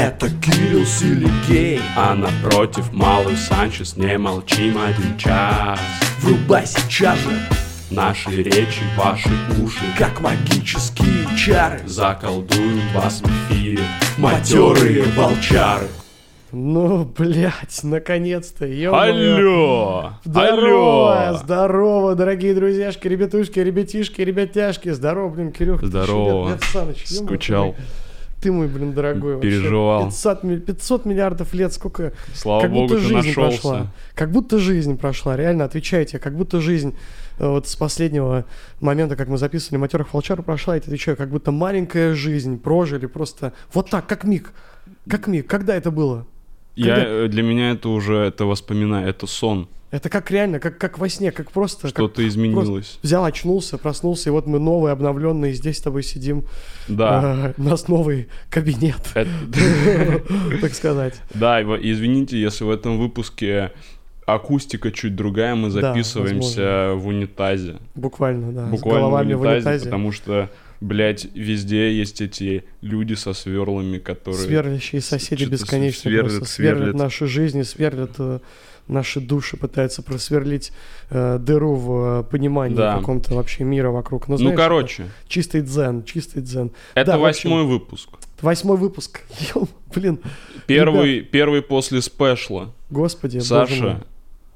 Это Кирилл Силигей А напротив малый Санчес Не молчим один час Врубай сейчас же Наши речи, ваши уши Как магические чары Заколдуют вас в эфире Матерые волчары Ну, блядь, наконец-то, ё Алло! Здорово, Алло! здорово, дорогие друзьяшки, ребятушки, ребятишки, ребятяшки. Здорово, блин, Кирюх. Здорово. Лет Саныч, ё-моё, Скучал. Ты мой, блин, дорогой. Переживал. 500, ми- 500 миллиардов лет, сколько... Слава как богу, будто ты жизнь нашелся. прошла. Как будто жизнь прошла, реально, отвечайте. Как будто жизнь э, вот с последнего момента, как мы записывали «Матерых волчар» прошла, я тебе отвечаю, как будто маленькая жизнь прожили просто вот так, как миг. Как миг. Когда это было? Я, Когда- э, для меня это уже это воспоминание, это сон. Это как реально, как, как во сне, как просто... Что-то изменилось. Взял, очнулся, проснулся, и вот мы новые, обновленные, здесь с тобой сидим. Да. Э, У нас новый кабинет, Это- так сказать. Да, извините, если в этом выпуске акустика чуть другая, мы записываемся в унитазе. Буквально, да. Буквально в унитазе, потому что, блядь, везде есть эти люди со сверлами, которые... Сверлящие соседи бесконечно сверлят, сверлят, сверлят. наши жизни, сверлят э, наши души, пытаются просверлить э, дыру в э, понимании Да. каком-то вообще мира вокруг. Ну, Ну, знаешь, короче, это чистый дзен, чистый дзен. это Да, в общем, восьмой выпуск. Восьмой выпуск. Блин, Первый, первый после спешла. господи. Саша,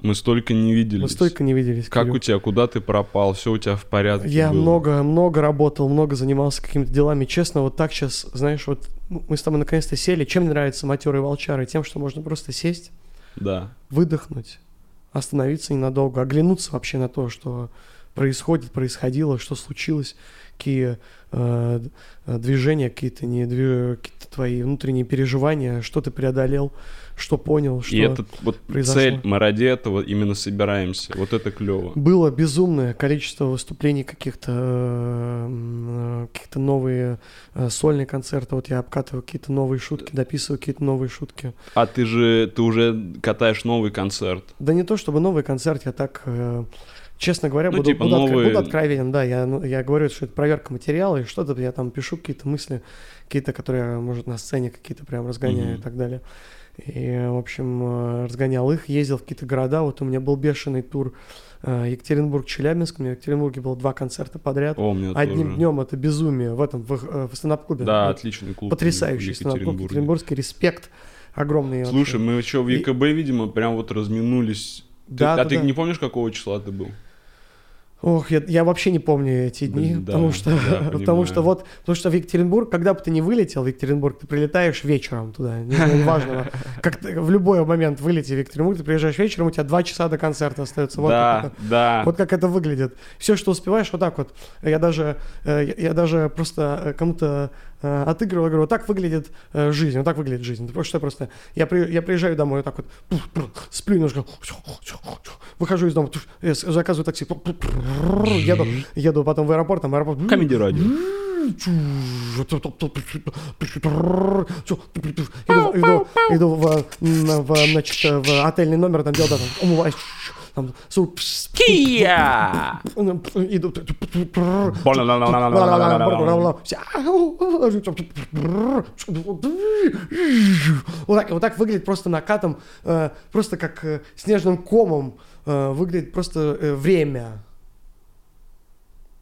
мы столько не виделись. Мы столько не виделись. Как Кирилл. у тебя, куда ты пропал? Все у тебя в порядке Я было? много, много работал, много занимался какими-то делами. Честно, вот так сейчас, знаешь, вот мы с тобой наконец-то сели. Чем мне нравятся матерые волчары? Тем, что можно просто сесть, Да. выдохнуть, остановиться ненадолго, оглянуться вообще на то, что происходит, происходило, что случилось, какие э, э, движения, какие-то, не какие-то твои внутренние переживания, что ты преодолел, что понял, что... И это вот произошло? цель, мы ради этого именно собираемся. Вот это клево. Было безумное количество выступлений каких-то, э, э, каких-то новые э, сольные концерты. Вот я обкатываю какие-то новые шутки, дописываю какие-то новые шутки. А ты же, ты уже катаешь новый концерт. Да не то чтобы новый концерт, я так, честно говоря, Ну, буду, типа буду, откро- новые- буду откровенен, да, я, ну, я говорю, что это проверка материала, и что-то я там пишу какие-то мысли, какие-то, которые может, на сцене какие-то прям разгоняю Мгм. и так далее. И, в общем, э, разгонял их, ездил в какие-то города, вот у меня был бешеный тур э, Екатеринбург-Челябинск, у меня в Екатеринбурге было два концерта подряд. О, Одним тоже. днем это безумие в этом, в, э, в стендап-клубе. Да, Вот отличный клуб. Потрясающий стендап-клуб. Екатеринбургский, респект огромный. Слушай, вообще. мы еще в И- ЕКБ, видимо, прям вот разминулись. Ты- Да, а да, ты да. не помнишь, какого числа ты был? Ох, я, я вообще не помню эти дни, да, потому что, да, потому что вот, потому что в Екатеринбург, когда бы ты не вылетел в Екатеринбург, ты прилетаешь вечером туда, ну, неважно, как ты в любой момент вылети в Екатеринбург, ты приезжаешь вечером, у тебя два часа до концерта остается, вот да, как это. да. Вот как это выглядит. Все, что успеваешь, вот так вот. Я даже, э, я я даже просто э, кому-то э, отыгрывал, говорю, вот так выглядит э, жизнь, вот так выглядит жизнь. Потому что я просто, я, при- я приезжаю домой, вот так вот, сплю немножко, выхожу из дома, я заказываю такси, пуф, пуф, еду, еду потом в аэропорт, там аэропорт, Камеди радио. Иду, иду, иду в, в, значит, в отельный номер, там да, там, умываюсь, там, су- Кия! иду, вот так, вот так выглядит просто накатом, э, просто как э, снежным комом э, выглядит просто э, время.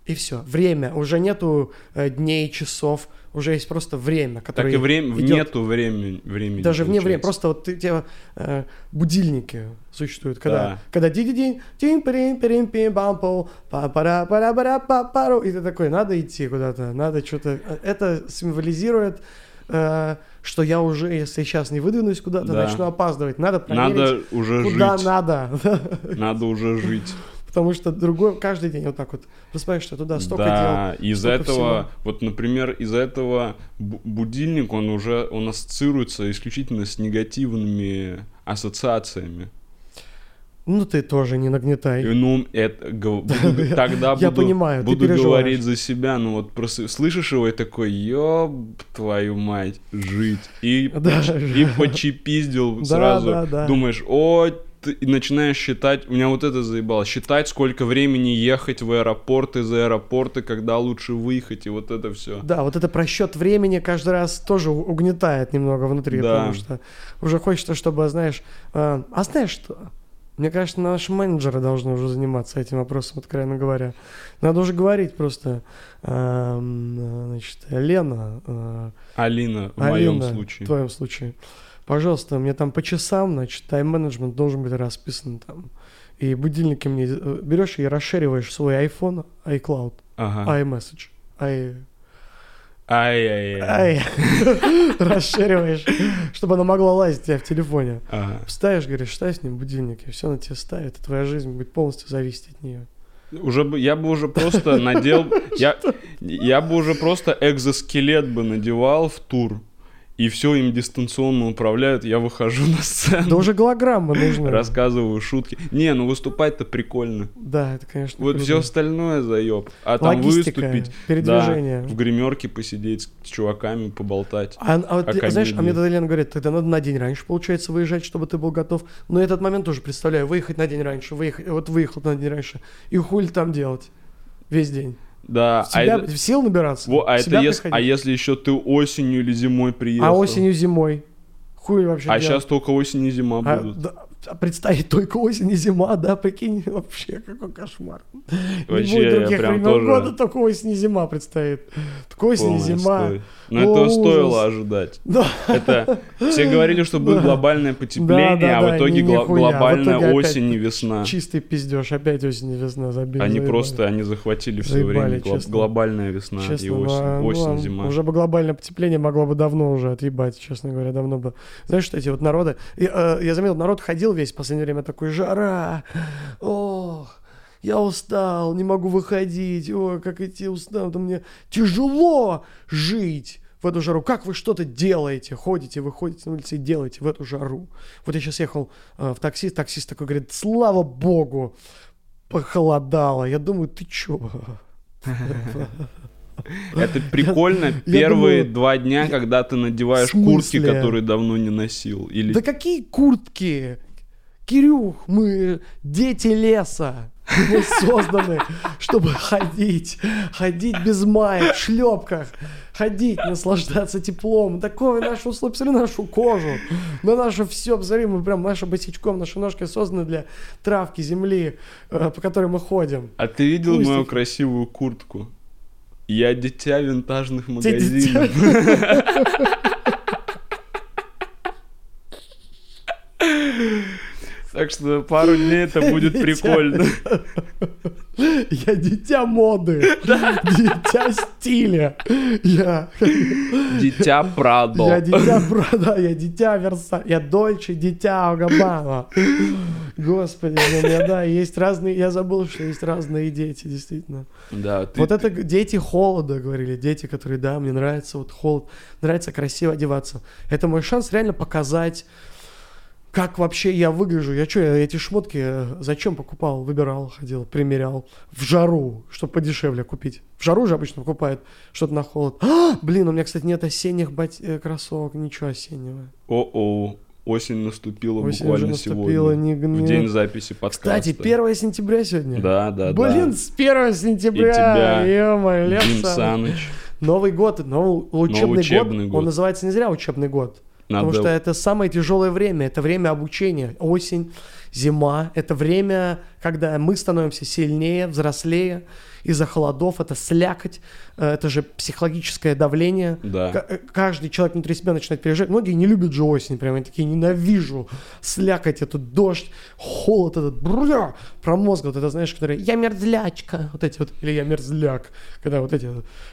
И все, время. Уже нету э, дней, часов, уже есть просто время, Так которое и время, идет. нету времени. времени Даже вне времени, просто вот ты, те, э, будильники существуют, когда, Да. когда дин тин пирин пирин пин бам пол па пара пара пара па пару и ты такой, надо идти куда-то, надо что-то. Это символизирует, э, что я уже, если сейчас не выдвинусь куда-то, Да. начну опаздывать. Надо проверить, Надо уже куда жить. надо. Надо уже жить. Потому что другой каждый день вот так вот просыпаешься туда столько да, дел. из-за этого, всего. вот, например, из-за этого бу- будильник, он уже, он ассоциируется исключительно с негативными ассоциациями. Ну ты тоже не нагнетай. Ну, это, гов- буду- тогда Я понимаю, буду говорить за себя, ну вот просто слышишь его и такой, ёб твою мать, жить. И, Да. и почепиздил Да, сразу, да, да. думаешь, о, ты начинаешь считать, у меня вот это заебало, считать, сколько времени ехать в аэропорт, из аэропорта, когда лучше выехать, и вот это все. Да, вот это просчет времени каждый раз тоже угнетает немного внутри, Да. потому что уже хочется, чтобы, знаешь... э, а знаешь что? Мне кажется, наши менеджеры должны уже заниматься этим вопросом, откровенно говоря. Надо уже говорить просто, эм, значит, Лена, э, Алина, в Алина, моем случае. в твоем случае, пожалуйста, мне там по часам, значит, тайм-менеджмент должен быть расписан там. И будильники мне э, берешь и расшириваешь свой iPhone, iCloud, Ага. iMessage, i... Ай-яй-яй. Ай, расшириваешь, чтобы она могла лазить тебя в телефоне. Ага. Ставишь, говоришь, ставь с ним будильник, и все на тебя ставит, и твоя жизнь будет полностью зависеть от нее. Уже бы, я бы уже просто надел, я, я бы уже экзоскелет экзоскелет бы надевал в тур, и все им дистанционно управляют, я выхожу на сцену, Да уже голограммы нужны. рассказываю шутки. Не, ну выступать-то прикольно. Да, это, конечно, Вот круто. все остальное заеб. А там Логистика, выступить, передвижение. да, в гримерке посидеть с чуваками, поболтать. А, а вот, знаешь, а мне тогда Лена говорит, тогда надо на день раньше, получается, выезжать, чтобы ты был готов. Но этот момент тоже представляю, выехать на день раньше, выехать, вот выехал на день раньше, и хуй там делать весь день. Да, себя, а, сил набираться, во, а, в это ес- а если еще ты осенью или зимой приехал? А осенью, зимой. Хуй вообще А делать. сейчас только осень и зима А, будут. да, а представить только осень и зима, да, прикинь, вообще какой кошмар. Вообще, Не будет я других времен тоже года, только осень и зима предстоит. Только осень и Полный зима. отстой. Но О, этого ужас. стоило ожидать. Да. Это все говорили, что будет Да. глобальное потепление, Да, да, а в итоге гла- нихуя. В глобальная итоге осень и весна. Чистый пиздеж, опять осень и весна забили. Они заебали. просто, они захватили все Заебали, время. Честно. Глобальная весна Честно, и ну, осень. а, ну, осень, а зима. Уже бы глобальное потепление могло бы давно уже отъебать, честно говоря, давно бы. Знаешь, что эти вот народы... и, э, я заметил, народ ходил весь в последнее время такой, жара, ох, я устал, не могу выходить, ой, как идти устал, да мне тяжело жить в эту жару. Как вы что-то делаете? Ходите, выходите на улицу и делаете в эту жару. Вот я сейчас ехал э, в такси, таксист такой говорит, слава богу, похолодало. Я думаю, ты чё? Это прикольно я первые думаю, два дня, когда ты надеваешь куртки, которые давно не носил. Или Да какие куртки? Кирюх, мы дети леса. Мы созданы, чтобы ходить, ходить без маек, в шлепках, ходить, наслаждаться теплом. Такое наше условие, посмотри на нашу кожу, на наше все, посмотри, мы прям нашим босичком, наши ножки созданы для травки земли, э, по которой мы ходим. А ты видел Пусть мою их- красивую куртку? Я дитя винтажных магазинов. Так что пару дней это будет прикольно. Я дитя моды, дитя стиля. Я, Дитя я Прадо. дитя Прада, я дитя Верса, я Дольче, дитя Габбана. Господи, ну, у меня, да, есть разные, я забыл, что есть разные дети, действительно. Да, ты- Вот это дети холода, говорили, дети, которые, да, мне нравится вот холод, нравится красиво одеваться. Это мой шанс реально показать, как вообще я выгляжу. Я что, я эти шмотки э, зачем покупал? Выбирал, ходил, примерял. В жару, чтобы подешевле купить. В жару же обычно покупают что-то на холод. А, блин, у меня, кстати, нет осенних бот- э, кроссовок, ничего осеннего. О-о, осень наступила Осень буквально наступила, сегодня. не- В день записи подкаста. Кстати, 1 сентября сегодня. Да, да, Блин, да. с 1 сентября, тебя, ё-моё, Дим. Саныч. Новый год, новый учебный, учебный год, год. он называется не зря учебный год. Надо... Потому что это самое тяжелое время, это время обучения. Осень, зима, это время, когда мы становимся сильнее, взрослее из-за холодов, это слякоть, э, это же психологическое давление. Да. К- э, Каждый человек внутри себя начинает переживать. Многие не любят же осень, прям они такие, ненавижу слякоть, этот дождь, холод этот, бля, промозгло, вот это знаешь, которые, я мерзлячка, вот эти вот, или я мерзляк, когда вот эти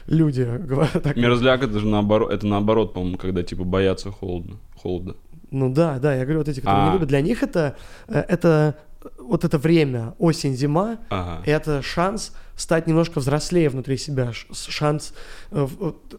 люди говорят так. Мерзляк это же наоборот, это наоборот, по-моему, когда типа боятся холодно, холода. Ну да, да, я говорю, вот эти, которые не А. любят, для них это, э, это вот это время, осень, зима, Ага. это шанс стать немножко взрослее внутри себя, шанс, э,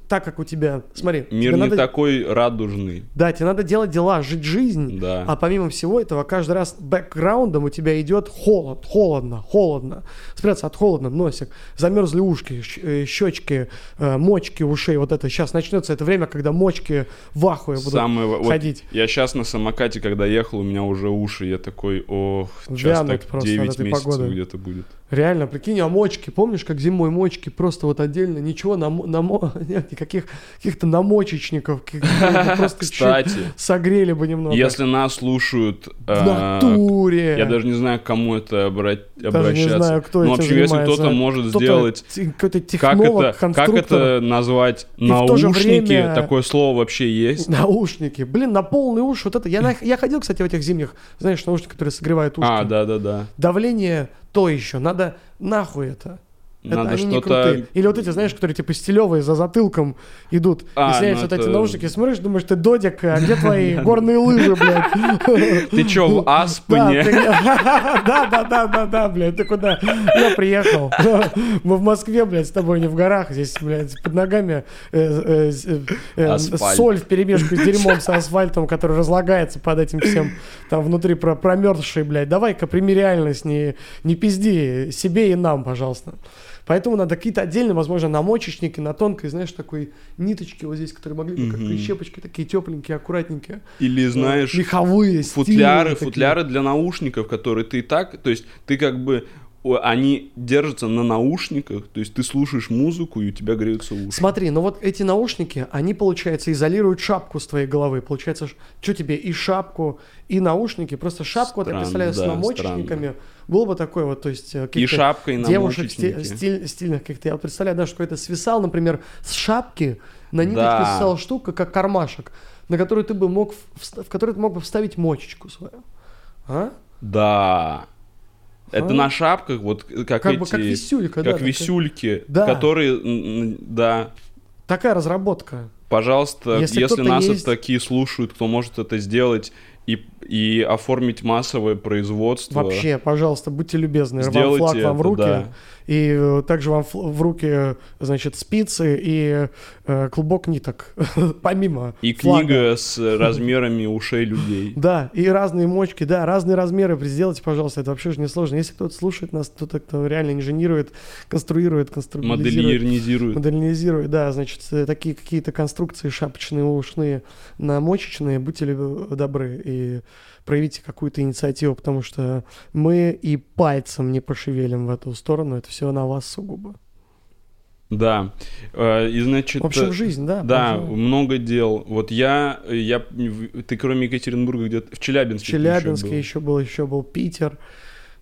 так как у тебя, смотри, Мир не надо, такой радужный. да, тебе надо делать дела, жить жизнь, Да. а помимо всего этого, каждый раз бэкграундом у тебя идет холод, холодно, холодно. Спрятаться от холодно, носик, замерзли ушки, э, щечки, э, мочки ушей, вот это. Сейчас начнется это время, когда мочки в ахуе будут Самое, вот ходить. я сейчас на самокате, когда ехал, у меня уже уши, я такой, ох, сейчас Вянут так просто от 9 этой месяцев погоды. где-то будет. Реально, прикинь, а мочки, помнишь, как зимой мочки просто вот отдельно, ничего, намо, намо- нет, никаких каких-то намочечников, каких-то просто Кстати, согрели бы немного. если нас слушают... в э, натуре. Я даже не знаю, к кому это обращаться. не знаю, кто ну, в этим общем, если кто-то может сделать... какой-то Как технолог, это, как это назвать? Наушники? Такое слово вообще есть? Наушники. Блин, на полный уш. Вот это. Я, я ходил, кстати, в этих зимних, знаешь, наушники, которые согревают ушки. А, да-да-да. Давление то еще. Надо нахуй это. Это Надо они не крутые. Или вот эти, знаешь, которые типа стилевые за затылком идут. А, и сняются ну вот эти это- наушники, смотришь, думаешь, ты додик, а где твои горные лыжи, блядь? Ты чё, в Аспене? да, да, да, да, да, блядь, ты куда? Я приехал. Мы в Москве, блядь, с тобой не в горах. Здесь, блядь, под ногами э, э, э, соль в перемешку с дерьмом, с асфальтом, который разлагается под этим всем. Там внутри про промерзший, блядь. Давай-ка прими реальность, не пизди себе и нам, пожалуйста. Поэтому надо какие-то отдельные, возможно, намочечники на тонкой, знаешь, такой ниточки вот здесь, которые могли бы как прищепочки, такие тепленькие, аккуратненькие. Или, знаешь, Меховые, футляры, футляры для наушников, которые ты и так, то есть ты как бы, они держатся на наушниках, то есть ты слушаешь музыку, и у тебя греются уши. Смотри, ну вот эти наушники, они, получается, изолируют шапку с твоей головы. Получается, что тебе и шапку, и наушники. Просто шапку, вот я Странно, представляю, с да, намочечниками. Было бы такое вот, то есть... э, И шапка, и Девушек сти- намочечники. стиль- стильных каких-то. Я представляю, да, что какой-то свисал, например, с шапки, на ниточке Да. свисала штука, как кармашек, на которую ты бы мог, вста- в который ты мог бы вставить мочечку свою. А? Да. Это А? на шапках, вот как, Как эти... бы как висюлька, да. как такая. висюльки, Да. которые, да, Такая разработка. пожалуйста, Если если, нас есть- такие слушают, кто может это сделать и, и оформить массовое производство. Вообще, пожалуйста, будьте любезны. Сделайте флаг вам в руки. да. И э, также вам в руки, значит, спицы и э, клубок ниток. Помимо И флага. книга с размерами ушей людей. Да, и разные мочки, да, разные размеры сделайте, пожалуйста, это вообще же не сложно. Если кто-то слушает нас, кто-то, кто реально инженирует, конструирует, конструирует, Модернизирует. модернизирует, да, значит, э, такие какие-то конструкции шапочные, ушные, намочечные, будьте люб- добры и проявите какую-то инициативу, потому что мы и пальцем не пошевелим в эту сторону, это все на вас сугубо. Да. Э, И значит... В общем, э, жизнь, да. Да, пожалуй. много дел. Вот я, я, в- ты кроме Екатеринбурга где-то в В Челябинске. ты Челябинске еще был, еще был Питер,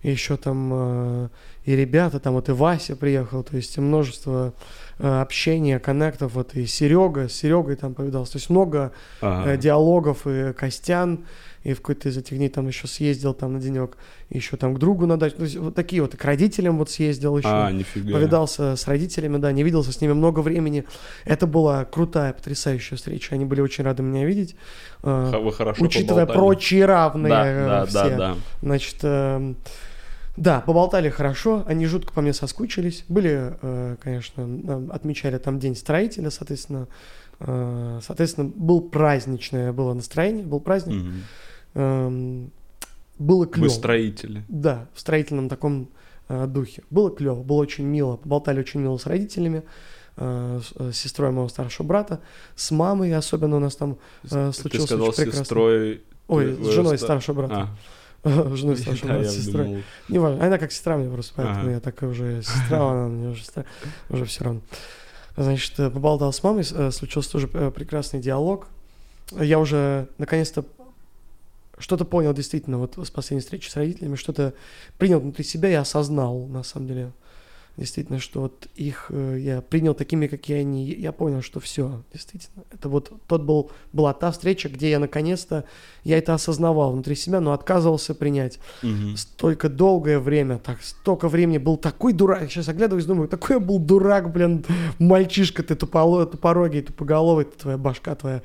еще там э, и ребята, там вот и Вася приехал, то есть множество общения, коннектов, вот и Серега, с Серегой там повидался, то есть много Ага. диалогов, и Костян, и в какой-то из этих дней там еще съездил там на денек, еще там к другу на дачу, есть вот такие вот, и к родителям вот съездил еще. А, нифига. Повидался с родителями, да, не виделся с ними много времени. Это была крутая, потрясающая встреча. Они были очень рады меня видеть. Э, Вы хорошо Учитывая поболтали. прочие равные Да, э, да, все. да, да. Значит, эм, да, поболтали хорошо, они жутко по мне соскучились. Были, э, конечно, отмечали там День строителя, соответственно. э, Соответственно, был праздничное было настроение, был праздник. Эм, Было Вы клево. строители. Да, в строительном таком э, духе. Было клево, было очень мило. Поболтали очень мило с родителями, с, сестрой моего старшего брата, с мамой особенно у нас там э, Ты случился сказал очень прекрасно. сестрой... Ой, ты- с вы женой ста- старшего брата. А, Женой старшего брата, сестрой. думал. Неважно, она как сестра мне просто, поэтому я так уже сестра, она мне уже сестра, уже все равно. Значит, э, поболтал с мамой, э, случился тоже э, прекрасный диалог. Я уже наконец-то что-то понял действительно вот с последней встречи с родителями, что-то принял внутри себя и осознал, на самом деле, действительно, что вот их э, я принял такими, какие они, я понял, что все, действительно, это вот тот был, была та встреча, где я наконец-то, я это осознавал внутри себя, но отказывался принять Мгм. столько долгое время, так столько времени был такой дурак. Сейчас оглядываюсь, думаю, такой я был дурак, блин, мальчишка ты туполо, тупорогий, тупоголовый, ты твоя башка твоя.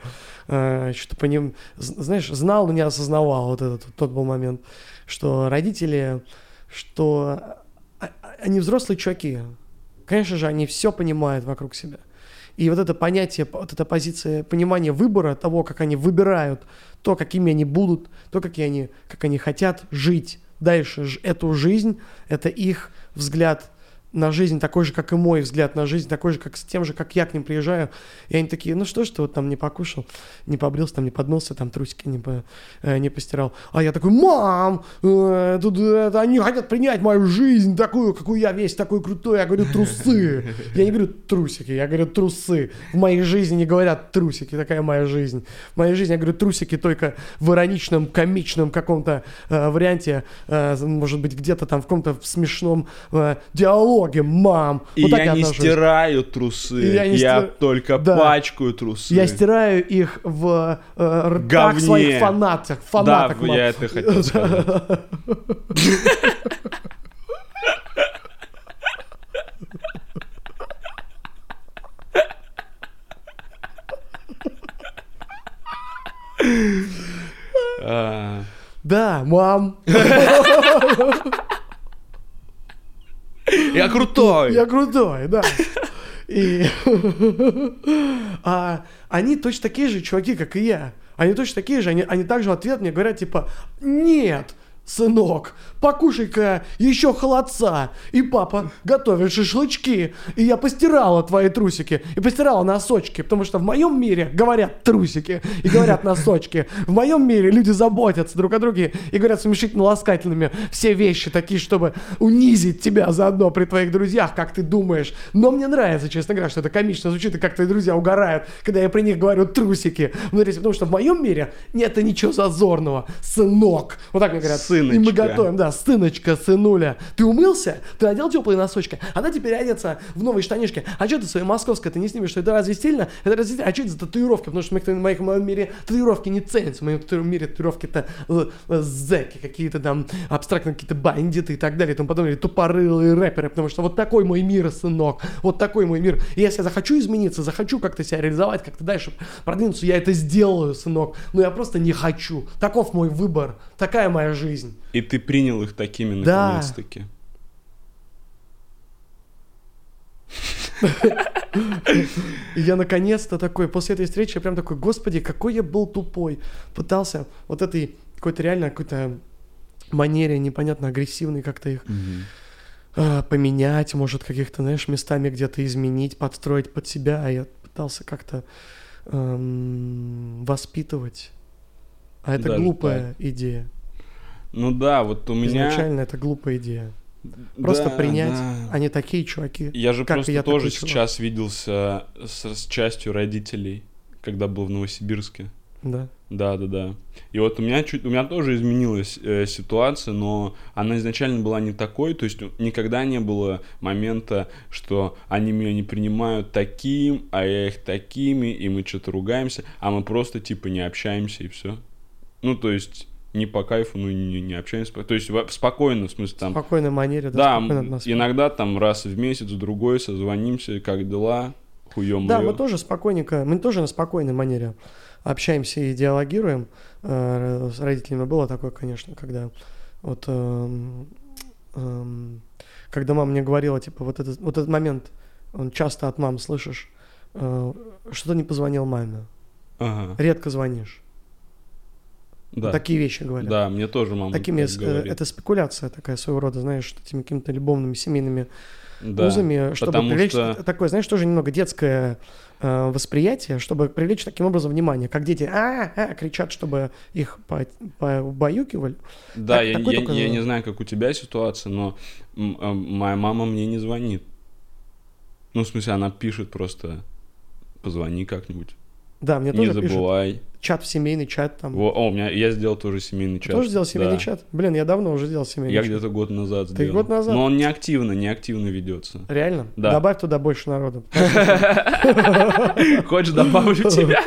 Э, что по ним, знаешь, знал, но не осознавал вот этот тот был момент, что родители, что они взрослые чуваки. Конечно же, они все понимают вокруг себя. И вот это понятие, вот эта позиция понимания выбора, того, как они выбирают то, какими они будут, то, какие они, как они хотят жить дальше эту жизнь, это их взгляд на жизнь такой же, как и мой взгляд на жизнь, такой же, как с тем же, как я к ним приезжаю. И они такие, ну что ж ты вот там не покушал, не побрился, там не подмылся, там трусики не, по, э, не постирал. А я такой, мам, э, тут э, они хотят принять мою жизнь такую, какую я весь такой крутой. Я говорю, трусы. Я не говорю трусики, я говорю трусы. В моей жизни не говорят трусики, такая моя жизнь. В моей жизни я говорю трусики только в ироничном, комичном каком-то э, варианте, э, может быть, где-то там в каком-то смешном э, диалоге диалоге, мам. И вот я не отношусь. стираю трусы, я, не я стир... только да. пачкаю трусы. Я стираю их в э, ртах своих фанатов. фанаток. Да, мам. я это хотел сказать. Да, мам. Я крутой! Я крутой, да. И а, они точно такие же чуваки, как и я. Они точно такие же, они, они также в ответ мне говорят, типа, нет, сынок, покушай-ка еще холодца. И папа готовит шашлычки. И я постирала твои трусики. И постирала носочки. Потому что в моем мире говорят трусики. И говорят носочки. В моем мире люди заботятся друг о друге. И говорят смешительно ласкательными все вещи такие, чтобы унизить тебя заодно при твоих друзьях, как ты думаешь. Но мне нравится, честно говоря, что это комично звучит, и как твои друзья угорают, когда я при них говорю трусики. Потому что в моем мире нет ничего зазорного. Сынок. Вот так мне говорят сыночка. И мы готовим, да, сыночка, сынуля. Ты умылся? Ты надел теплые носочки? Она теперь одеться в новые штанишки. А что ты своей московской ты не снимешь? Что это разве стильно? Это разве? А что это за татуировки? Потому что в моих, в моем мире татуировки не ценятся. В моем мире татуировки-то э, э, зэки, какие-то там абстрактные какие-то бандиты и так далее. И тому подобное. Или тупорылые рэперы. Потому что вот такой мой мир, сынок. Вот такой мой мир. И если я захочу измениться, захочу как-то себя реализовать, как-то дальше продвинуться, я это сделаю, сынок. Но я просто не хочу. Таков мой выбор. Такая моя жизнь. И ты принял их такими наконец-таки. И я наконец-то такой, после этой встречи, я прям такой, господи, какой я был тупой. Пытался вот этой какой-то реально какой-то манере непонятно агрессивной как-то их э, поменять, может, каких-то, знаешь, местами где-то изменить, подстроить под себя. А я пытался как-то эм, воспитывать. А это Даже глупая так. идея. Ну да, вот у меня... Изначально это глупая идея. Просто да, принять, да. они такие чуваки. Я же как просто я тоже сейчас чувак. виделся с, с частью родителей, когда был в Новосибирске. Да. Да, да, да. И вот у меня чуть, у меня тоже изменилась э, ситуация, но она изначально была не такой, то есть никогда не было момента, что они меня не принимают таким, а я их такими, и мы что-то ругаемся, а мы просто типа не общаемся и все. Ну, то есть не по кайфу, ну не, не общаемся. То есть в, спокойно, в смысле там... В спокойной манере, да? Да, иногда там раз в месяц, другой созвонимся, как дела, хуем Да, мы тоже спокойненько, мы тоже на спокойной манере общаемся и диалогируем. Э, с родителями было такое, конечно, когда вот... Эм, эм, когда мама мне говорила, типа, вот этот, вот этот момент, он часто от мам слышишь, э, что ты не позвонил маме. Ага. Редко звонишь. Да. Такие вещи говорят. Да, мне тоже мама Такими, говорит. Это спекуляция такая своего рода, знаешь, этими какими-то любовными семейными да, узами, чтобы привлечь что... такое, знаешь, тоже немного детское э, восприятие, чтобы привлечь таким образом внимание, как дети а, -а, -а кричат, чтобы их по, побаюкивали. Да, так, я, я, только... я не знаю, как у тебя ситуация, но э, моя мама мне не звонит. Ну, в смысле, она пишет просто, позвони как-нибудь. Да, мне не тоже забывай. Пишут. Чат в семейный чат там. Во, о, у меня я сделал тоже семейный чат. Тоже сделал семейный да. чат? Блин, я давно уже сделал семейный я чат. Я где-то год назад Ты год назад? Но он не активно, не активно ведется. Реально? Да. Добавь туда больше народа. Хочешь, добавлю тебя?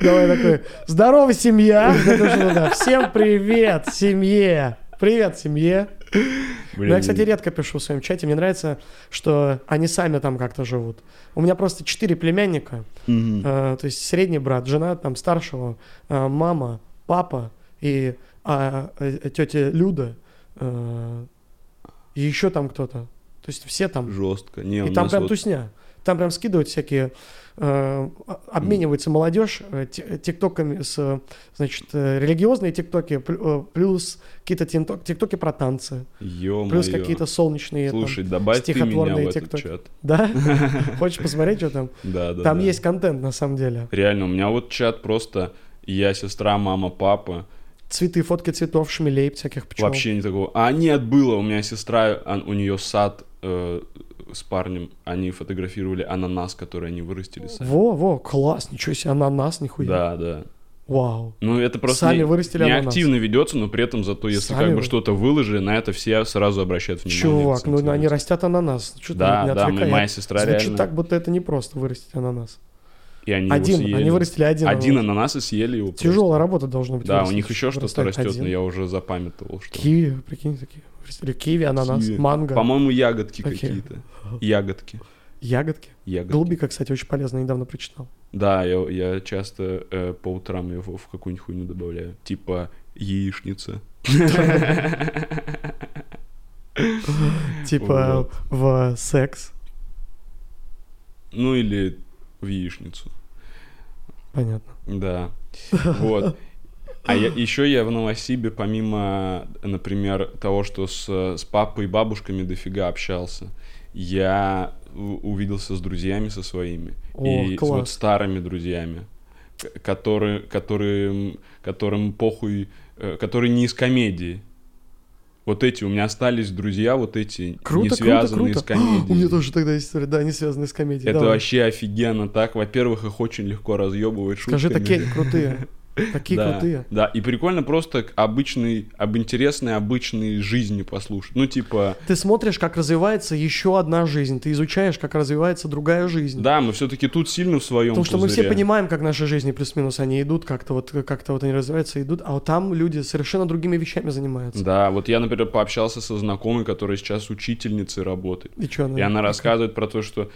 Давай такой, здорово, семья. Всем привет, семье. Привет, семье. Блин. я, кстати, редко пишу в своем чате. Мне нравится, что они сами там как-то живут. У меня просто четыре племянника. Mm-hmm. Э, то есть средний брат, жена там старшего, э, мама, папа и а, э, тетя Люда. э, и еще там кто-то. То есть все там. Жестко. Не, И там прям вот- тусня. Там прям скидывают всякие, обменивается молодежь э, ти- тиктоками с, э, значит, э, религиозные тиктоки, плю- э, плюс какие-то тиктоки про танцы, Ё-моё. плюс какие-то солнечные там, Слушай, добавь ты меня стихотворные этот тиктоки. чат. Да? Хочешь посмотреть, что там? Да, да, Там да. есть контент, на самом деле. Реально, у меня вот чат просто я, сестра, мама, папа. Цветы, фотки цветов, шмелей, всяких пчел. Вообще не такого. А нет, было. У меня сестра, а, у нее сад э, с парнем. Они фотографировали ананас, который они вырастили сами. Во, во, класс, ничего себе, ананас, нихуя. Да, да. Вау. Ну, это просто Сами не, вырастили не ананас. активно ведется, но при этом зато, если Сами как бы вы- что-то выложили, на это все сразу обращают внимание. Чувак, ну они растят ананас. Что Да, ты не да, отвлекай. моя сестра Звучит реально. так, будто это не просто вырастить ананас. И они его один, съели. они вырастили один, Один ананас. и съели его. просто. Тяжелая работа должна быть. Да, у них еще что-то растет, один. но я уже запамятовал, что. Киви, прикинь, такие. Вырастили киви, ананас, Киви. манго, По-моему, ягодки Окей. какие-то. Ягодки. ягодки. Ягодки. Голубика, кстати, очень полезно, недавно прочитал. Да, я, я часто э, по утрам его в какую-нибудь хуйню добавляю. Типа яичница. Типа в секс. Ну или в яичницу. Понятно. Да. Вот. А я, еще я в Новосибе, помимо, например, того, что с, с папой и бабушками дофига общался, я увиделся с друзьями со своими. О, и с класс. вот старыми друзьями, которые, которые, которым похуй, э, которые не из комедии. Вот эти, у меня остались друзья, вот эти, Круто, не круто, связанные круто. с комедией. У меня тоже тогда есть история, да, не связанные с комедией. Это Давай. вообще офигенно так. Во-первых, их очень легко разъебывать Скажи, шутками. такие они крутые. Такие да, крутые. Да, и прикольно просто к обычной, об интересной обычной жизни послушать. Ну, типа, Ты смотришь, как развивается еще одна жизнь, ты изучаешь, как развивается другая жизнь. да, мы все-таки тут сильно в своем Потому что мы все пузыре. понимаем, как наши жизни плюс-минус, они идут как-то вот, как-то вот они развиваются, идут, а вот там люди совершенно другими вещами занимаются. Да, вот я, например, пообщался со знакомой, которая сейчас учительницей работает. И что она? И она рассказывает про то, что,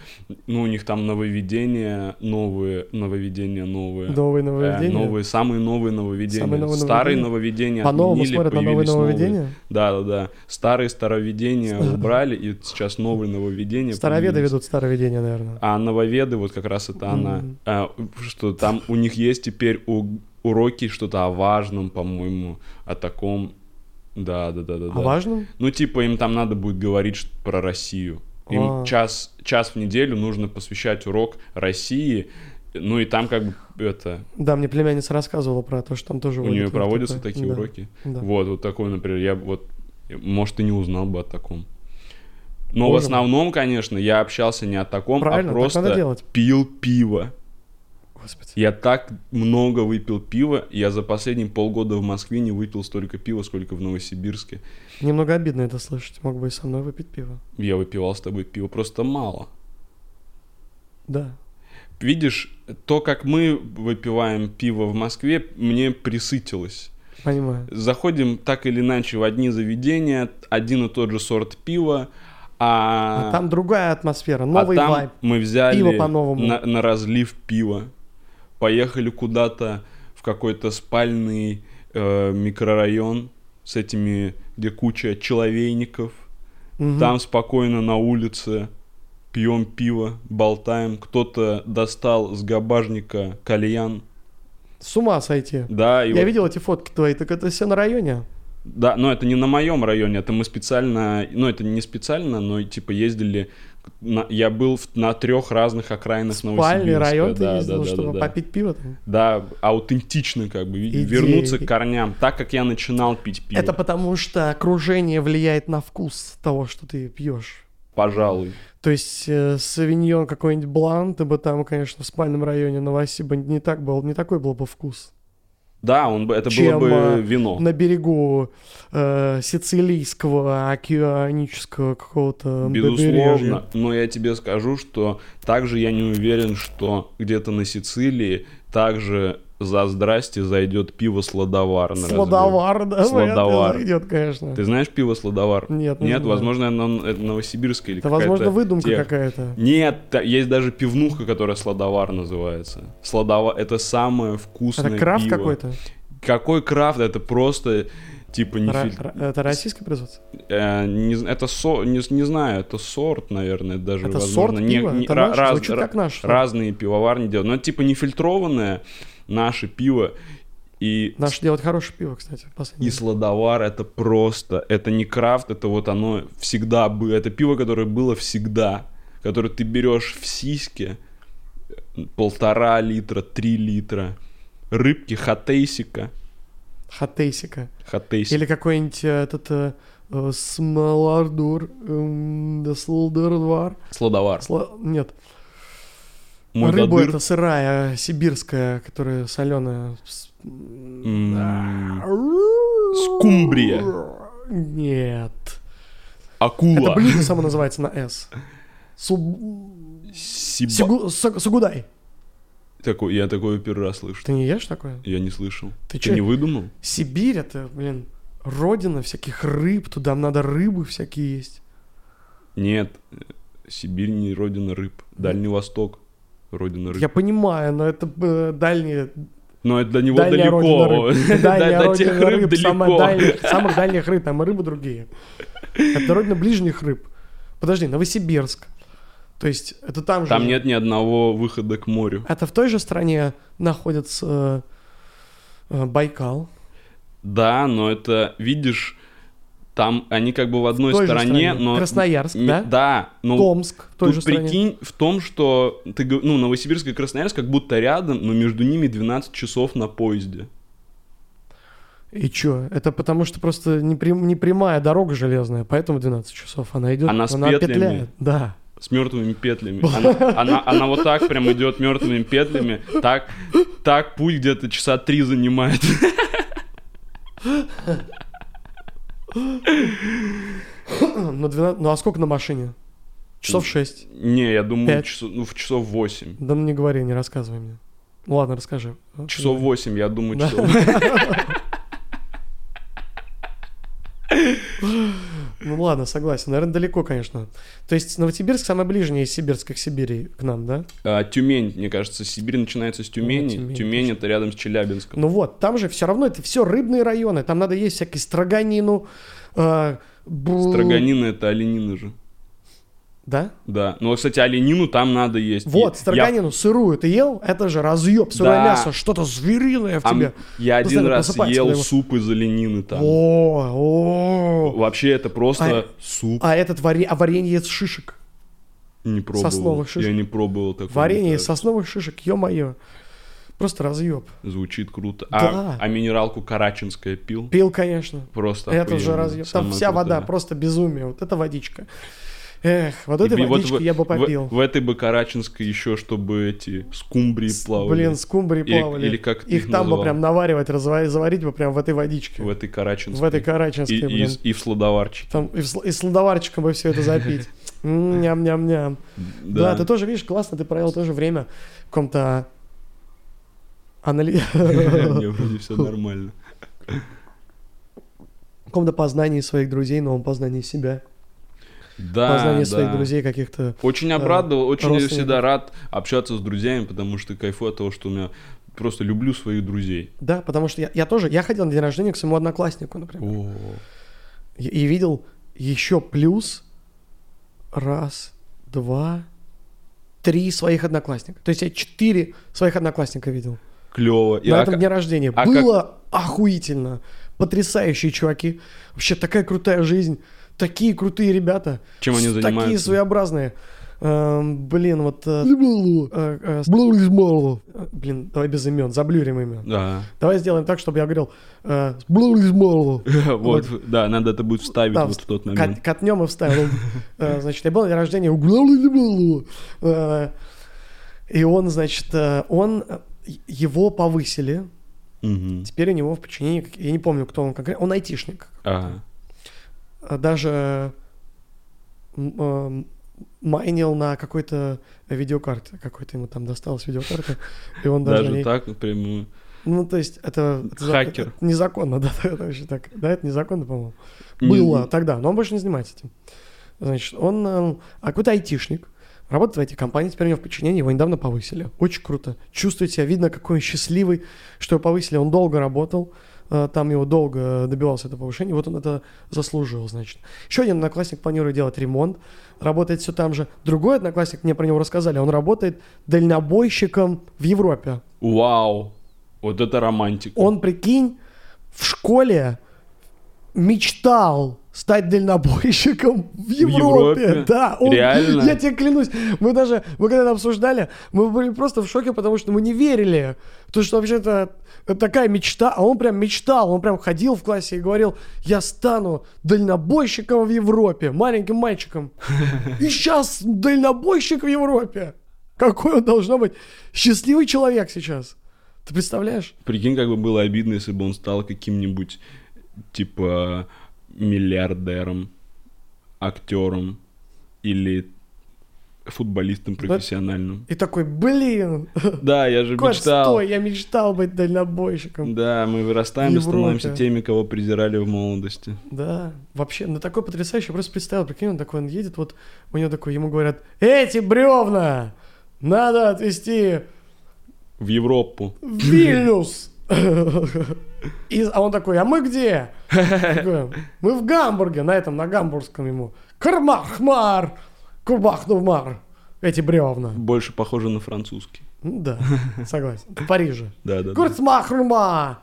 ну, у них там нововведения новые, нововведения новые. Новые Э, нововведения? новые, самые новые нововведения. Самые новые Старые нововведения? нововведения По-новому смотрят на новые нововведения? Да, да, да. Старые староведения убрали, и сейчас новые нововведения. Староведы появились. ведут староведения, наверное. А нововеды, вот как раз это она, а, что там у них есть теперь у- уроки что-то о важном, по-моему, о таком, да, да, да, да. Да. важным? Ну, типа, им там надо будет говорить про Россию. Им А. час, час в неделю нужно посвящать урок России, ну и там как бы это, Да, мне племянница рассказывала про то, что там тоже у нее проводятся такое. такие Да, уроки. да. Вот, вот такой, например, я вот, может, и не узнал бы о таком. Но Боже в основном, конечно, я общался не о таком, Правильно, а так надо просто пил пиво. Господи. Я так много выпил пива, я за последние полгода в Москве не выпил столько пива, сколько в Новосибирске. Немного обидно это слышать. Мог бы и со мной выпить пиво. Я выпивал с тобой пиво просто мало. Да. Видишь, то, как мы выпиваем пиво в Москве, мне присытилось. Понимаю. Заходим так или иначе в одни заведения, один и тот же сорт пива, а, А там другая атмосфера, а новый там вайб. мы взяли Пиво по-новому. на, на разлив пива, поехали куда-то в какой-то спальный э, микрорайон с этими, где куча человейников, Мгм. там спокойно на улице пьем пиво, болтаем. Кто-то достал с габажника кальян. С ума сойти. Да, и Я вот- видел эти фотки твои, так это все на районе. Да, но это не на моем районе, это мы специально, ну это не специально, но типа ездили. на- я был в- на трех разных окраинах Спальный Новосибирска. район ты да, ездил, да, да, чтобы да, да. попить пиво там? Да, аутентично как бы, Идея. вернуться к корням, так как я начинал пить пиво. Это потому что окружение влияет на вкус того, что ты пьешь. Пожалуй. То есть э, савиньон какой-нибудь блан, ты бы там, конечно, в спальном районе Новосиба не так был, не такой был бы вкус. Да, он бы, это Чем, было а, бы вино. На берегу э, сицилийского, океанического какого-то. Безусловно, но я тебе скажу, что также я не уверен, что где-то на Сицилии также за здрасте зайдет пиво сладовар. Сладовар, да, Сладовар. идет, конечно. Ты знаешь пиво сладовар? Нет, не Нет, знаю. возможно, оно это новосибирское или Это, какая-то возможно, выдумка тех- какая-то. Нет, есть даже пивнуха, которая сладовар называется. Сладовар это самое вкусное Это крафт пиво. какой-то? Какой крафт? Это просто Типа не Ра- филь- ра- Это российское производство? э, не это со, не, не знаю, это сорт, наверное, даже Это возможно. сорт Не- пива? не- Это ра- наш? раз- как наш разные пивоварни делают. Но это типа не фильтрованное наше пиво. И Наш делает хорошее пиво, кстати. в последнее И сладовар это просто, это не крафт, это вот оно всегда было, это пиво, которое было всегда, которое ты берешь в сиське, полтора литра, три литра, рыбки хатейсика, Хатейсика. хатейсик, Или какой-нибудь э, этот э, э, смолардур, эм, да слдорвар. сладовар, Сла- Нет, мой рыба додыр. это сырая, сибирская, которая соленая. М, скумбрия. Нет. акула, Это блюдо само называется на «С». Су- Сиба- Сигу- Сугудай. Такой, я такое первый раз слышу, Ты не ешь такое? я не слышал. Ты Ты, чё? не выдумал? Сибирь это, блин, родина всяких рыб. Туда надо рыбы всякие есть. Нет, Сибирь не родина рыб, Дальний Восток родина рыб. Я понимаю, но это э, дальние Но это для него Дальняя далеко. рыб. До Дальняя до родина тех рыб далеко. дальняя- самых дальних рыб, там и рыбы другие. Это родина ближних рыб. Подожди, Новосибирск. То есть это там же... Там нет ни одного выхода к морю. Это в той же стране находится э, Байкал. Да, но это, видишь, там они как бы в одной В той же стороне, стране. но... Красноярск, да? Да, но Томск в той тут же стране. прикинь в том, что ты, ну, Новосибирск и Красноярск как будто рядом, но между ними 12 часов на поезде. И чё? Это потому что просто не, прям- не прямая дорога железная, поэтому 12 часов. Она идет, Она с петлями. петляет. Да. С мертвыми петлями. Она, она, она вот так прям идет мертвыми петлями. Так, так путь где-то часа три занимает. Ну, 12 ну а сколько на машине? Часов 6. Не, я думаю, часов, ну, в часов 8. Да ну не говори, не рассказывай мне. Ну ладно, расскажи. Часов 8, я думаю, часов Ну ладно, согласен. Наверное, далеко, конечно. То есть Новосибирск самый ближний из Сибирска к Сибири, к нам, да? А, Тюмень, мне кажется, Сибирь начинается с Тюмени. Тюмень, Тюмень, точно. это рядом с Челябинском. Ну вот, там же все равно это все рыбные районы. Там надо есть всякие строганину. э, бу- Строганина это оленина же. Да? Да. Ну, кстати, оленину там надо есть. Вот, строганину сырую ты ел, это же разъеб, сырое Да. мясо, что-то звериное в Я, тебе. я один раз ел его- суп из оленины там. О, о. Вообще это просто А- суп. А этот варе... а варенье из шишек. не пробовал. сосновых шишек. Я не пробовал такого. Варенье из сосновых шишек, ё-моё. Просто разъеб. Звучит круто. Да. А, а минералку карачинская пил? Пил, конечно. Просто Это же разъеб. Там вся вода, крутое. просто безумие. Вот это водичка. Эх, вот этой И вот водички в- я бы в- попил. В, этой бы карачинской еще, чтобы эти скумбрии плавали. Блин, скумбрии Или- плавали. или как Их их там бы прям наваривать, разварить, заварить бы прям в этой водичке. В этой карачинской. В этой И, карачинской, и, блин. и в сладоварчике. Там и, с- и с ладоварчиком бы все это запить. Ням-ням-ням. Да, ты тоже, видишь, классно, ты провел тоже время в каком-то анали... Мне вроде все нормально. в каком-то познании своих друзей, новом познании себя, Да, познании своих да. друзей каких-то. Очень обрадовал, очень я родственников. всегда рад общаться с друзьями, потому что кайфую от того, что у меня просто люблю своих друзей. Да, потому что я, я тоже, я ходил на день рождения к своему однокласснику, например, О, и, и видел еще плюс раз, два, три своих одноклассника. То есть я четыре своих одноклассника видел. клево. И на а этом как- дне рождения. а Было охуительно. Потрясающие чуваки. Вообще такая крутая жизнь. Такие крутые ребята. Чем они С- Такие занимаются? своеобразные. Эм, блин, вот... э, э, э, с- Блин, давай без имен, заблюрим имя. Да. Давай сделаем так, чтобы я говорил... Вот, да, надо это будет вставить Да, вот в тот Кат- момент. Катнем и э, Значит, я был на день рождения И он, значит, он... Его повысили. Теперь у него в подчинении... Я не помню, кто он конкретно. Он айтишник. Ага. А Даже э, майнил на какой-то видеокарте. Какой-то ему там досталась видеокарта. И он даже... Даже ней- так прям. Ну, то есть, это... Хакер. это незаконно, да, это вообще так. Да, это незаконно, по-моему. Было тогда, но он больше не занимается этим. Значит, он э, а какой-то айтишник, работает в этой компании, теперь у него в подчинении, его недавно повысили. Очень круто. Чувствует себя, видно, какой он счастливый, что его повысили. Он долго работал, э, там его долго добивался это повышение, вот он это заслужил, значит. Еще один одноклассник планирует делать ремонт, работает все там же. Другой одноклассник, мне про него рассказали, он работает дальнобойщиком в Европе. Вау. Вот это романтика. Он, прикинь, в школе мечтал стать дальнобойщиком в Европе. Европе? Да, он, Реально? Я тебе клянусь, мы даже, мы когда это обсуждали, мы были просто в шоке, потому что мы не верили, то что вообще-то такая мечта, а он прям мечтал, он прям ходил в классе и говорил, я стану дальнобойщиком в Европе, маленьким мальчиком. И сейчас дальнобойщик в Европе. Какой он должно быть счастливый человек сейчас. Ты представляешь? Прикинь, как бы было обидно, если бы он стал каким-нибудь, типа, миллиардером, актером или футболистом профессиональным. И такой, блин, Да, я же кот, мечтал. стой, я мечтал быть дальнобойщиком. Да, мы вырастаем и становимся теми, кого презирали в молодости. Да, вообще, ну такой потрясающий, я просто представил, прикинь, он такой, он едет, вот у него такой, ему говорят, эти бревна надо отвезти В Европу. в Вильнюс. И, а он такой, а мы где? Мы в Гамбурге, на этом, на гамбургском ему. Кармахмар, Курбахнувмар. Эти бревна. Больше похоже на французский. Ну да, согласен. В Париже. Да, да, да. Курцмахрума.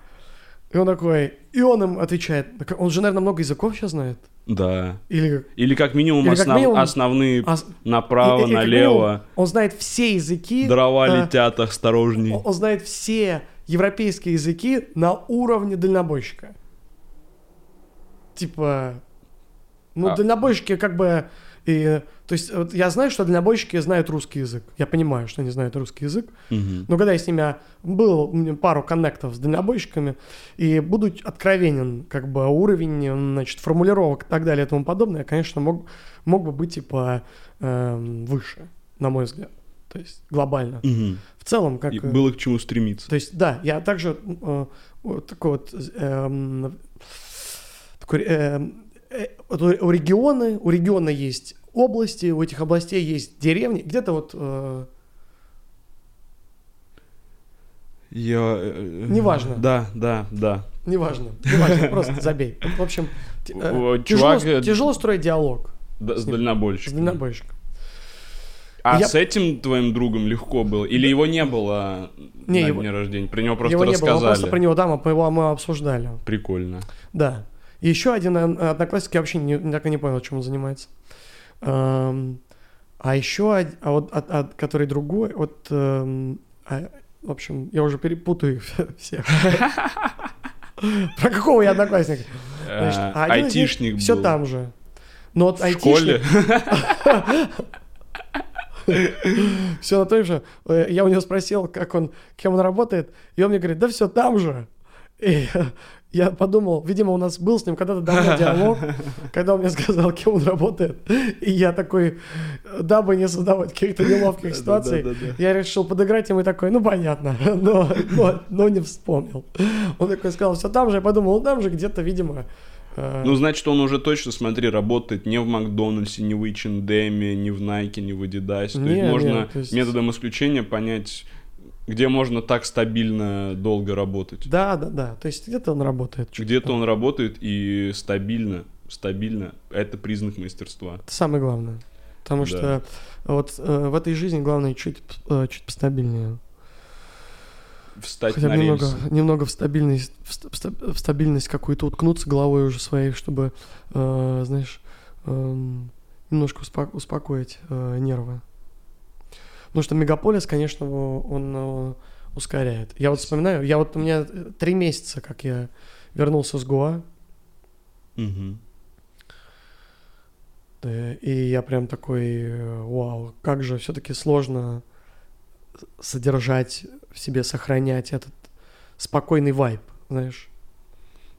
И он такой, и он им отвечает. Он же, наверное, много языков сейчас знает. Да. Или Или как минимум, Или как основ- минимум- основные ос- направо, и- и- и как налево. минимум Он знает все языки. Дрова э, летят, осторожней. Он он знает все европейские языки на уровне дальнобойщика. Типа, ну, А- дальнобойщики как бы... И, то есть, вот я знаю, что дальнобойщики знают русский язык. Я понимаю, что они знают русский язык. Мгм. Но когда я с ними а, был пару коннектов с дальнобойщиками, и буду откровенен, как бы уровень, значит, формулировок и так далее и тому подобное, конечно, мог, мог бы быть, типа, эм, выше, на мой взгляд. То есть глобально. Мгм. В целом, как... И э, было к чему стремиться. То есть, да, я также э, вот такой вот... эм, такой, эм, э, вот у региона, у региона есть области, у этих областей есть деревни, где-то вот... э, Я... э, Неважно. Да, да, да. Неважно, неважно, просто забей. В общем, э, тяжело, чувак, э, тяжело строить диалог Да, с С ним. с дальнобойщиком. дальнобойщиком. А Я- с этим твоим другом легко было? Или его не было Не, на его- дне рождения? Про него просто Его не было, рассказали. просто про него, да, мы, его мы обсуждали. Прикольно. Да. И еще один э, одноклассник, я вообще не, так и не понял, чем он занимается. А еще, а вот, от- от- который другой, вот, эм, а, в общем, я уже перепутаю их всех. Про какого я одноклассника? Э, а Айтишник был. Все там же. Но вот В школе? все на том же. Э, Я у него спросил, как он, кем он работает, и он мне говорит, да все там же. И я подумал, видимо, у нас был с ним когда-то давно диалог, когда он мне сказал, кем он работает. И я такой, дабы не создавать каких-то неловких ситуаций, я решил подыграть ему и такой, ну понятно, но, но, но не вспомнил. Он такой сказал, все там же, я подумал, ну там же где-то, видимо, э, Ну, значит, он уже точно, смотри, работает не в Макдональдсе, не в H&M, не в Nike, не в Adidas. То Не, есть можно то есть- методом исключения понять, где можно так стабильно долго работать. да, да, да, то есть где-то он работает. Где-то он работает и стабильно, стабильно. Это признак мастерства. Это самое главное. Потому Да. что вот э, в этой жизни главное чуть, э, чуть постабильнее. Встать Хотя на немного, рельсы. немного в стабильность, в, ста- в ста- в стабильность какую-то уткнуться головой уже своей, чтобы, э, знаешь, эм, немножко успо- успокоить э, нервы. Потому что мегаполис, конечно, он э, ускоряет. Я вот вспоминаю, я вот у меня э, три месяца, как я вернулся с Мгм. Э, И я прям такой, э, вау, как же все-таки сложно содержать в себе, сохранять этот спокойный вайб, знаешь.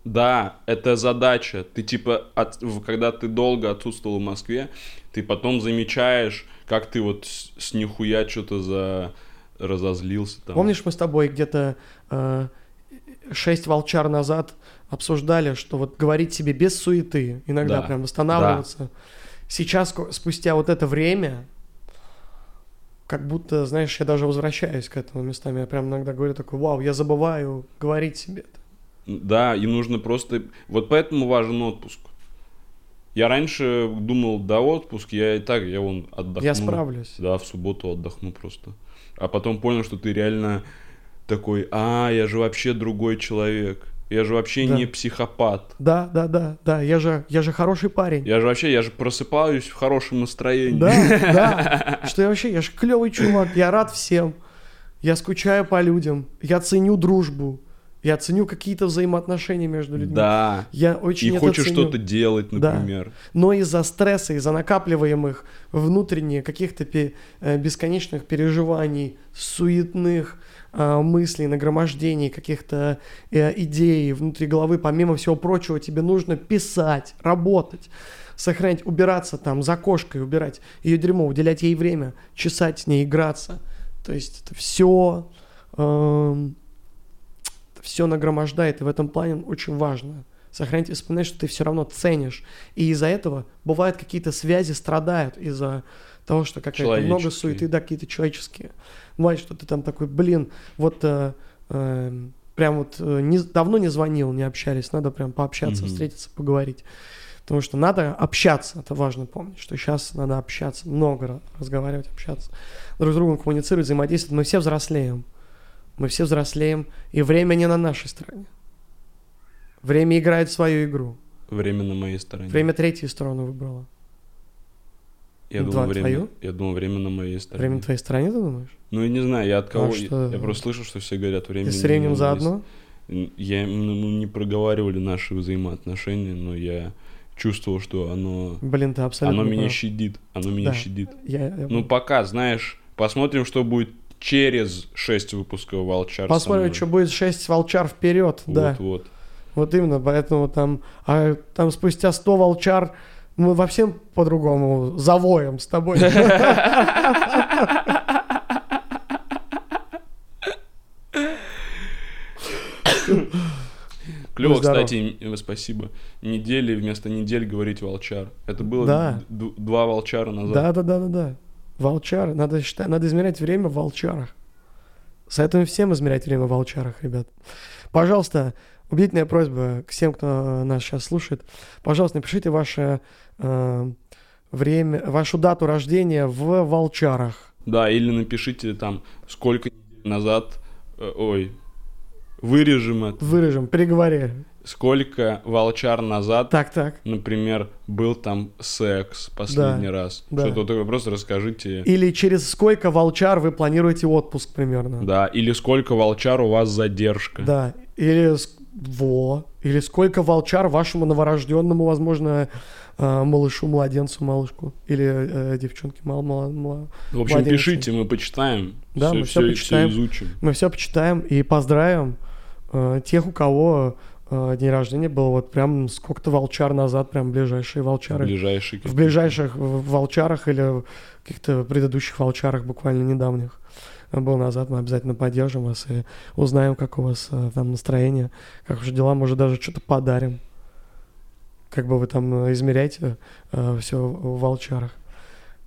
Да, это задача. Ты типа, от- когда ты долго отсутствовал в Москве, ты потом замечаешь, как ты вот с, с нихуя что-то за разозлился там. Помнишь, мы с тобой где-то э, волчар назад обсуждали, что вот говорить себе без суеты, иногда Да, прям восстанавливаться. Сейчас, ко- спустя вот это время, как будто, знаешь, я даже возвращаюсь к этому местами. Я прям иногда говорю такой, вау, я забываю говорить себе это. Да, и нужно просто... Вот поэтому важен отпуск. Я раньше думал, да, отпуск, я и так, я вон отдохну. Я справлюсь. Да, в субботу отдохну просто. А потом понял, что ты реально такой, а, я же вообще другой человек. Я же вообще Да. не психопат. Да, да, да, да. Я же, я же хороший парень. Я же вообще, я же просыпаюсь в хорошем настроении. Да, да. Что я вообще, я же клевый чувак, я рад всем. Я скучаю по людям, я ценю дружбу, я ценю какие-то взаимоотношения между людьми. Да. Я очень И хочешь что-то делать, Да. например. Но из-за стресса, из-за накапливаемых внутренних каких-то пе- э, бесконечных переживаний, суетных э, мыслей, нагромождений, каких-то э, идей внутри головы, помимо всего прочего, тебе нужно писать, работать, сохранять, убираться там за кошкой, убирать ее дерьмо, уделять ей время, чесать с ней, играться. То есть это все, все нагромождает, и в этом плане очень важно сохранить и вспоминать, что ты все равно ценишь. И из-за этого бывают какие-то связи страдают из-за того, что какая-то много суеты, да, какие-то человеческие. Бывает, что ты там такой, блин, вот э, э, прям вот э, не- давно не звонил, не общались, надо прям пообщаться, Мгм. встретиться, поговорить. Потому что надо общаться, это важно помнить, что сейчас надо общаться, много ра- разговаривать, общаться, друг с другом коммуницировать, взаимодействовать. Мы все взрослеем, мы все взрослеем, и время не на нашей стороне. Время играет свою игру. Время на моей стороне. Время третью сторону выбрало. Я Два- думал, время, твою? я думал, время на моей стороне. Время на твоей стороне, ты думаешь? Ну, я не знаю, я от кого... А что? Я просто слышу, что все говорят время Ты с временем заодно? Я, ну, мы не проговаривали наши взаимоотношения, но я чувствовал, что оно, Блин, ты абсолютно оно меня прав. щадит. Оно меня Да. щадит. Я- я- Ну, пока, знаешь, посмотрим, что будет через 6 выпусков Волчар. Посмотрим, что будет 6 волчар вперед, да. Вот, вот. Вот именно, поэтому там, а там спустя 100 волчар мы во всем по-другому завоем с тобой. Клево, кстати, спасибо. Недели вместо недель говорить Волчар. Это было Да. два Волчара назад. Да, да, да, да, да. Волчары. Надо считать, надо измерять время в волчарах. Советуем всем измерять время в волчарах, ребят. Пожалуйста, убедительная просьба к всем, кто нас сейчас слушает. Пожалуйста, напишите ваше э, время, вашу дату рождения в волчарах. Да, или напишите там, сколько недель назад, э, ой, вырежем это, Вырежем, переговори. Сколько волчар назад, Так, так. например, был там секс последний раз. да. Что-то такое, просто расскажите. Или через сколько волчар вы планируете отпуск примерно. Да, или сколько волчар у вас задержка. Да. Или во. Или сколько волчар вашему новорожденному, возможно, э, малышу, младенцу, малышку. Или э, девчонке, мал, мал, мал- В общем, Младенец. пишите, мы почитаем. Да, мы всё почитаем. изучим. Мы все почитаем и поздравим э, тех, у кого э, день рождения был вот прям сколько-то волчар назад, прям ближайшие волчары. Ближайший. В ближайших волчарах или в каких-то предыдущих волчарах, буквально недавних, э, был назад. Мы обязательно поддержим вас и узнаем, как у вас э, там настроение, как уже дела, может, даже что-то подарим. Как бы вы там э, измеряете все в волчарах.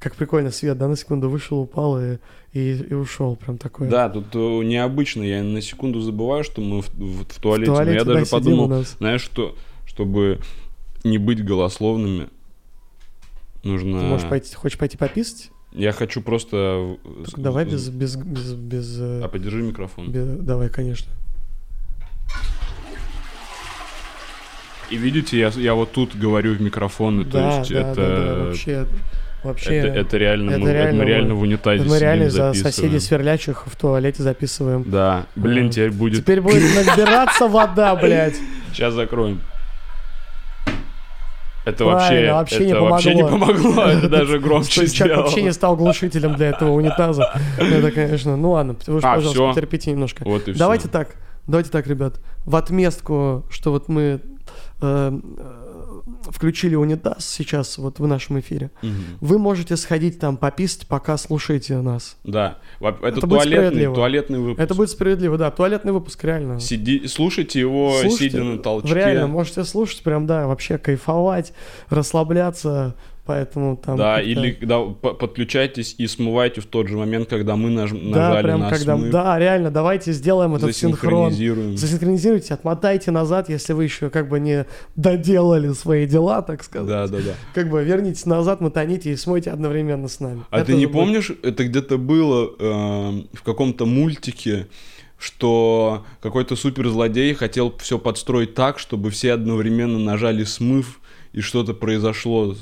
Как прикольно, свет, да, на секунду вышел, упал и, и, и ушел. Прям такое. Да, тут э, необычно. Я на секунду забываю, что мы в, в- в В туалете. но туалете, я да, даже подумал, знаешь, что, чтобы не быть голословными, нужно... Ты можешь пойти, хочешь пойти пописать? Я хочу просто... с- давай без, без, без, без, э, А подержи микрофон. без- давай, конечно. И видите, я, я вот тут говорю в микрофон, и то да, есть да, это... да, да, вообще, вообще. это, это реально, это мы, это реально мы реально в унитазе мы реально за соседей сверлячих в туалете записываем. Да, блин, теперь будет... Теперь будет набираться вода, блядь. Сейчас закроем. Это Правильно, вообще, вообще не это вообще не помогло. помогло, это даже громче Стойчак сделал. вообще не стал глушителем для этого унитаза. Это, конечно, ну ладно, вы А, пожалуйста, всё. потерпите немножко. Вот и Давайте всё. так, давайте так, ребят. В отместку, что вот мы э, включили унитаз сейчас вот в нашем эфире, Мгм. вы можете сходить там пописать, пока слушаете нас. Да, это, Это туалетный, туалетный выпуск. Это будет справедливо, да. Туалетный выпуск, реально. Сиди, слушайте его, Слушайте, сидя на толчке. Реально, можете слушать, прям, да, вообще кайфовать, расслабляться, Поэтому там... Да, или да, по- подключайтесь и смывайте в тот же момент, когда мы наж- Да, нажали прям на когда... смыв, Да, реально, давайте сделаем этот синхрон. Засинхронизируйте, отмотайте назад, если вы еще как бы не доделали свои дела, так сказать. Да, да, да. Как бы вернитесь назад, мотаните и смойте одновременно с нами. А Это ты не будет- помнишь, это где-то было эм, в каком-то мультике, что какой-то суперзлодей хотел все подстроить так, чтобы все одновременно нажали смыв, и что-то произошло.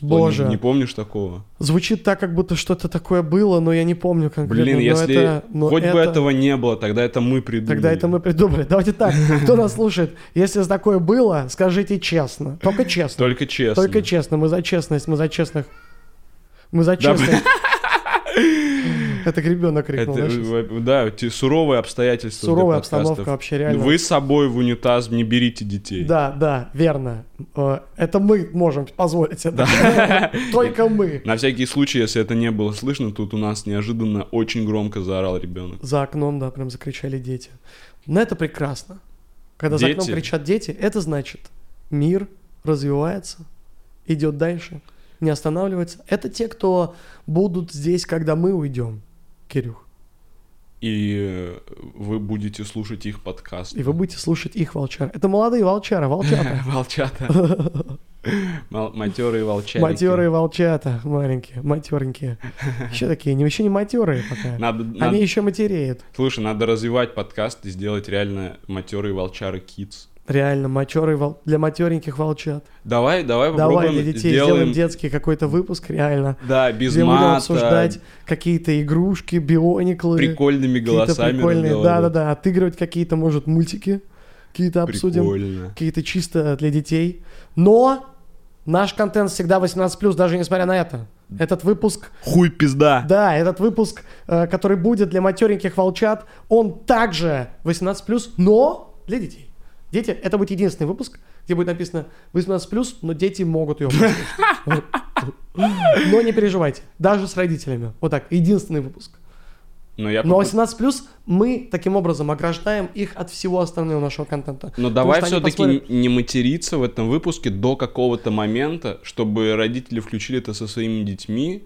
Боже. Не помнишь такого? Звучит так, как будто что-то такое было, но я не помню конкретно. Блин, но если это- но хоть бы это- этого не было, тогда это мы придумали. Тогда это мы придумали. Давайте так, кто нас слушает, если такое было, скажите честно. Только честно. Только честно. Только честно. Мы за честность, мы за честных. Мы за честность. Это ребенок крикнул. Это, да, э, да, суровые обстоятельства. Суровая обстановка вообще реально. Вы с собой в унитаз не берите детей. Да, да, верно. Э, Это мы можем позволить это. Только мы. На всякий случай, если это не было слышно, тут у нас неожиданно очень громко заорал ребенок. За окном, да, прям закричали дети. Но это прекрасно. Когда за окном Дети? кричат дети, это значит, мир развивается, идет дальше, не останавливается. Это те, кто будут здесь, когда мы уйдем, Кирюх. И э, вы будете слушать их подкаст. И вы будете слушать их волчар. Это молодые волчара, волчата. Волчата. Матерые волчарики. Матерые волчата, маленькие, матеренькие. Еще такие, еще не матерые пока. Надо, Они надо- еще матереют. Слушай, надо развивать подкаст и сделать реально матерые волчары kids. Реально, матерый вол... для матереньких волчат. Давай, давай Давай попробуем для детей сделаем сделаем... детский какой-то выпуск, реально. Да, без где будем мата, обсуждать какие-то игрушки, биониклы, прикольными голосами прикольные, да-да-да, отыгрывать какие-то, может, мультики, какие-то обсудим, какие-то чисто для детей. Но наш контент всегда 18+, даже несмотря на это. Этот выпуск, Хуй пизда. да, этот выпуск, э, который будет для матереньких волчат, он также 18+, но для детей. Дети, это будет единственный выпуск, где будет написано 18+, но дети могут ее. Но не переживайте, даже с родителями. Вот так, единственный выпуск. Но я Но попы- 18+, мы таким образом ограждаем их от всего остального нашего контента. Но Потому давай все-таки посмотрят- не материться в этом выпуске до какого-то момента, чтобы родители включили это со своими детьми,